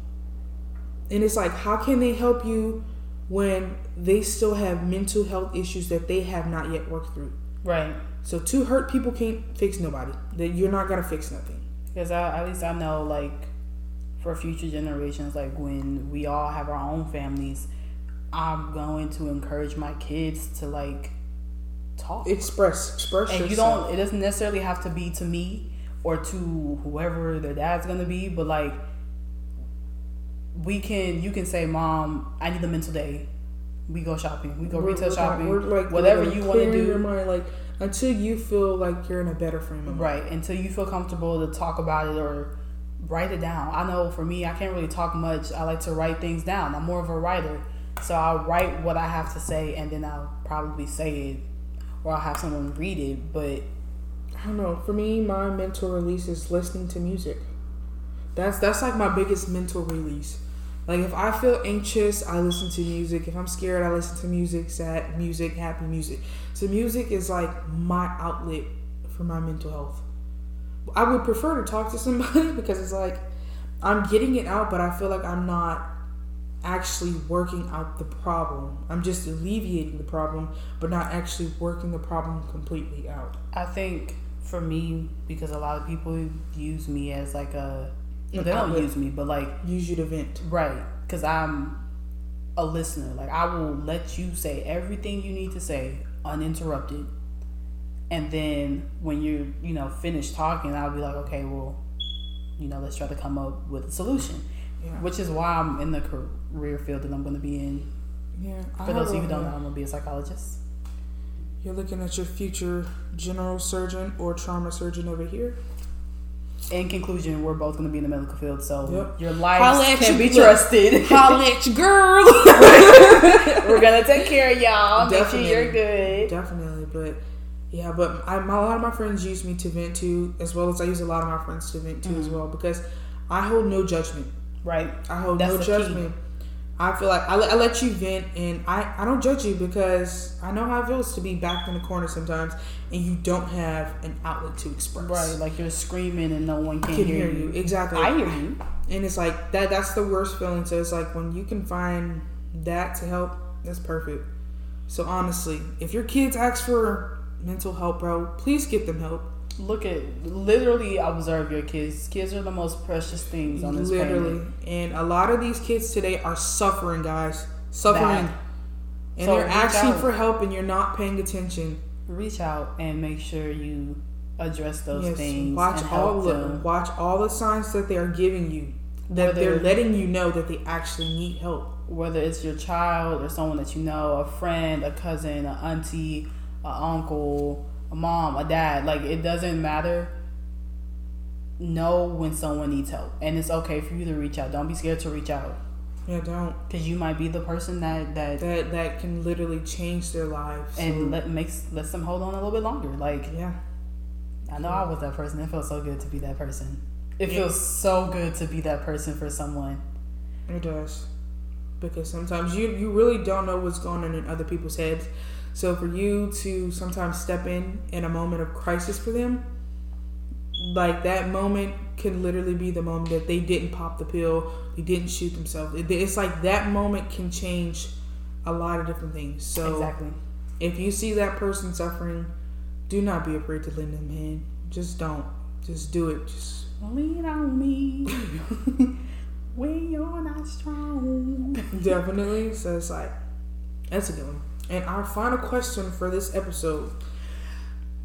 And it's like, how can they help you when they still have mental health issues that they have not yet worked through? Right. So two hurt people can't fix nobody. That you're not gonna fix nothing. Because I, at least I know, like, for future generations, like when we all have our own families, I'm going to encourage my kids to like talk. Express, express and you don't. It doesn't necessarily have to be to me or to whoever their dad's gonna be, but like we can. You can say, "Mom, I need a mental day." We go shopping. We go We're- retail we're shopping. We're like whatever you want to clearing Your do. mind, like until you feel like you're in a better frame of mind. Right. Until you feel comfortable to talk about it or write it down. I know for me, I can't really talk much. I like to write things down. I'm more of a writer. So I'll write what I have to say and then I'll probably say it or I'll have someone read it. But I don't know. For me, my mental release is listening to music. That's that's like my biggest mental release. Like if I feel anxious, I listen to music. If I'm scared, I listen to music, sad music, happy music. So music is like my outlet for my mental health. I would prefer to talk to somebody *laughs* because it's like I'm getting it out, but I feel like I'm not actually working out the problem. I'm just alleviating the problem, but not actually working the problem completely out. I think for me, because a lot of people use me as like a. They don't use me, but like Use you to vent. Right, because I'm a listener. Like I will let you say everything you need to say uninterrupted, and then when you're you know finished talking, I'll be like, okay, well, you know, let's try to come up with a solution. Yeah. Which is why I'm in the career field that I'm going to be in. Yeah. I For those of you who don't know, I'm going to be a psychologist. You're looking at your future general surgeon or trauma surgeon over here. In conclusion, we're both going to be in the medical field, so Yep. your life can you, be trusted. *laughs* College girl. *laughs* we're going to take care of y'all. Make sure you're Definitely. good. Definitely, but yeah, but I, my, a lot of my friends use me to vent to, as well as I use a lot of my friends to vent to Mm-hmm. as well, because I hold no judgment. Right. I hold That's no the key. judgment. I feel like I, let- I let you vent, and I, I don't judge you because I know how it feels to be backed in the corner sometimes, and you don't have an outlet to express. Right, like you're screaming and no one can, can hear, hear you you. exactly. I hear you. and it's like that. That's the worst feeling. So it's like when you can find that to help, that's perfect. So honestly, if your kids ask for mental help, bro, please get them help. Look at literally observe your kids. Kids are the most precious things on this Literally, planet. and a lot of these kids today are suffering, guys, suffering, Bad. and So they're asking out. for help, and you're not paying attention. Reach out and make sure you address those Yes, things watch all the them. watch all the signs that they are giving you. That Whether- they're letting you know that they actually need help. Whether it's your child or someone that you know, a friend, a cousin, an auntie, a uncle, a mom, a dad, like it doesn't matter. Know when someone needs help, and it's okay for you to reach out. Don't be scared to reach out. Yeah, don't. because you might be the person that that That that can literally change their lives. and So, let makes lets them hold on a little bit longer. Like yeah. I know I was that person. It feels so good to be that person. It Yeah. feels so good to be that person for someone. It does. Because sometimes you you really don't know what's going on in other people's heads. So for you to sometimes step in in a moment of crisis for them, like that moment can literally be the moment that they didn't pop the pill, they didn't shoot themselves. It's like that moment can change a lot of different things. So exactly. if you see that person suffering, do not be afraid to lend them a hand. Just don't. Just do it. Just Lean on me *laughs* when you're not strong. Definitely. So it's like, that's a good one. And our final question for this episode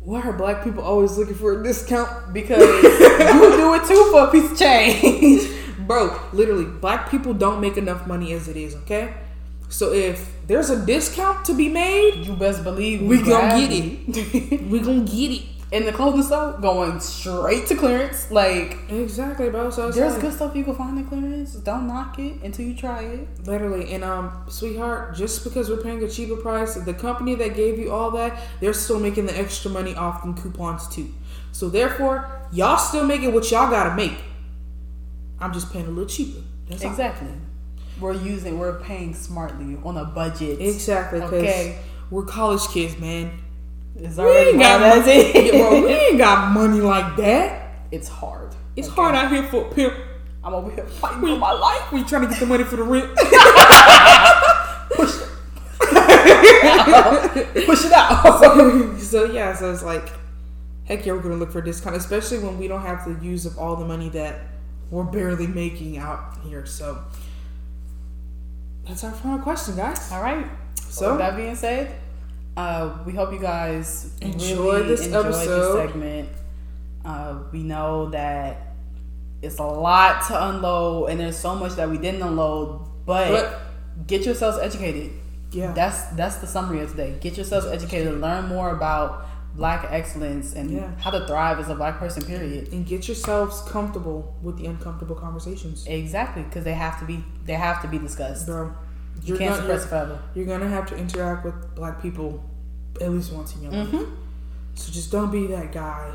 Why are black people always looking for a discount? Because *laughs* you do it too for a piece of change. *laughs* Bro, literally, black people don't make enough money as it is, okay? So if there's a discount to be made, You best believe we gonna grab get it. *laughs* we gonna get it. In the clothing store going straight to clearance. Like Exactly, bro. So there's like, good stuff you can find in clearance. Don't knock it until you try it. Literally, and um, sweetheart, just because we're paying a cheaper price, the company that gave you all that, they're still making the extra money off them coupons too. So therefore, y'all still making what y'all gotta make. I'm just paying a little cheaper. That's all. Exactly. We're using. We're paying smartly on a budget. Exactly, Okay. we're college kids, man. It's We ain't got money, it *laughs* Yeah, bro. We ain't got money like that. It's hard. It's Okay. hard out here for a pimp. I'm over here fighting for my life. We trying to get the money for the rent. *laughs* Push it. *laughs* Push it out. so yeah, so it's like, heck yeah, we're gonna look for a discount, especially when we don't have to use of all the money that we're barely making out here. So that's our final question, guys. All right. So- with that being said, uh, we hope you guys Enjoy really this enjoyed episode. this segment. Uh, we know that it's a lot to unload, and there's so much that we didn't unload. But, But- get yourselves educated. Yeah. That's that's the summary of today. Get yourselves educated. Learn more about Black excellence and Yeah. how to thrive as a Black person. Period. and get yourselves comfortable with the uncomfortable conversations, Exactly, because they have to be they have to be discussed. bro. You can't gonna, suppress you're, forever. you're gonna have to interact with black people at least once in your life. Mm-hmm. So just don't be that guy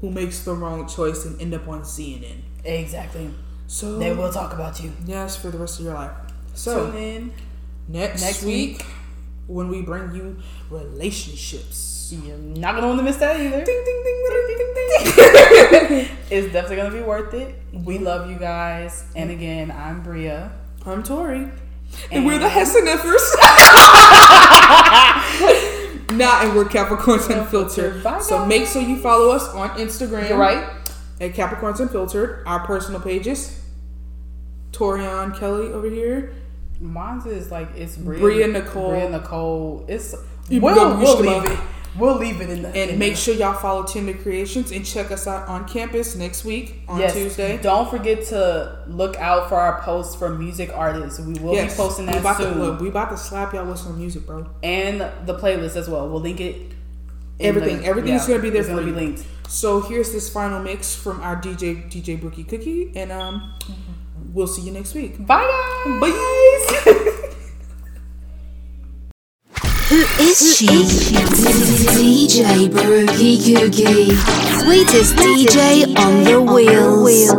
who makes the wrong choice and end up on CNN. Exactly. So They will talk about you. yes, for the rest of your life. So Tune in. next, Next week, week. when we bring you relationships. You're not gonna want to miss that either. Ding, ding, ding, ding, ding, ding. *laughs* It's definitely gonna be worth it. We love you guys. And again, I'm Bria. I'm Tori. And, And- we're the Hesseneffers. *laughs* nah, and we're Capricorns Unfiltered. Bye, So make sure you follow us on Instagram. You're right. At Capricorns Unfiltered. Our personal pages. Torian Kelly over here. Mine's is like it's Bria, Bria Nicole. Bria Nicole. It's You we'll, we'll leave it. We'll leave it in the And in make the- sure y'all follow Tinder Creations and check us out on campus next week on yes, Tuesday. Don't forget to look out for our posts for music artists. We will Yes, be posting we that about soon, To, look, we about to slap y'all with some music, bro. and the playlist as well. We'll link it. in Everything- the- everything's gonna be there It's for you. be linked. So here's this final mix from our DJ DJ Brookie Cookie, and um, we'll see you next week. Bye guys. Bye. *laughs* Who is she? DJ Baruki Googie. Sweetest DJ on the wheels.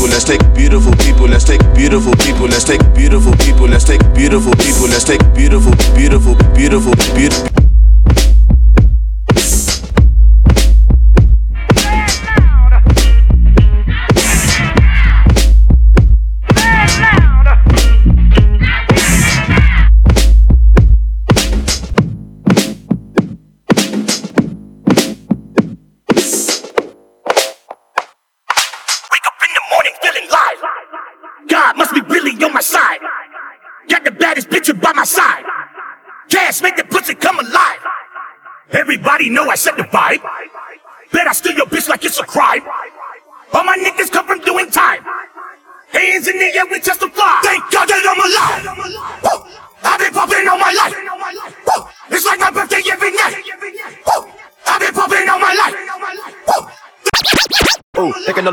let's take beautiful people, let's take beautiful people, let's take beautiful people, let's take beautiful people, let's take beautiful, beautiful, beautiful, beautiful. Wake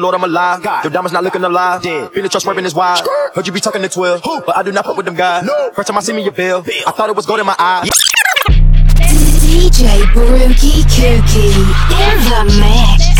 Lord I'm alive. Your diamonds not looking alive. Dead. Feeling trust swerving is wild. Heard you be talking to 12. Who? But I do not fuck with them guys. No. First time I see me, your bill. I thought it was gold in my eye. DJ Brookie Kookie in the mix.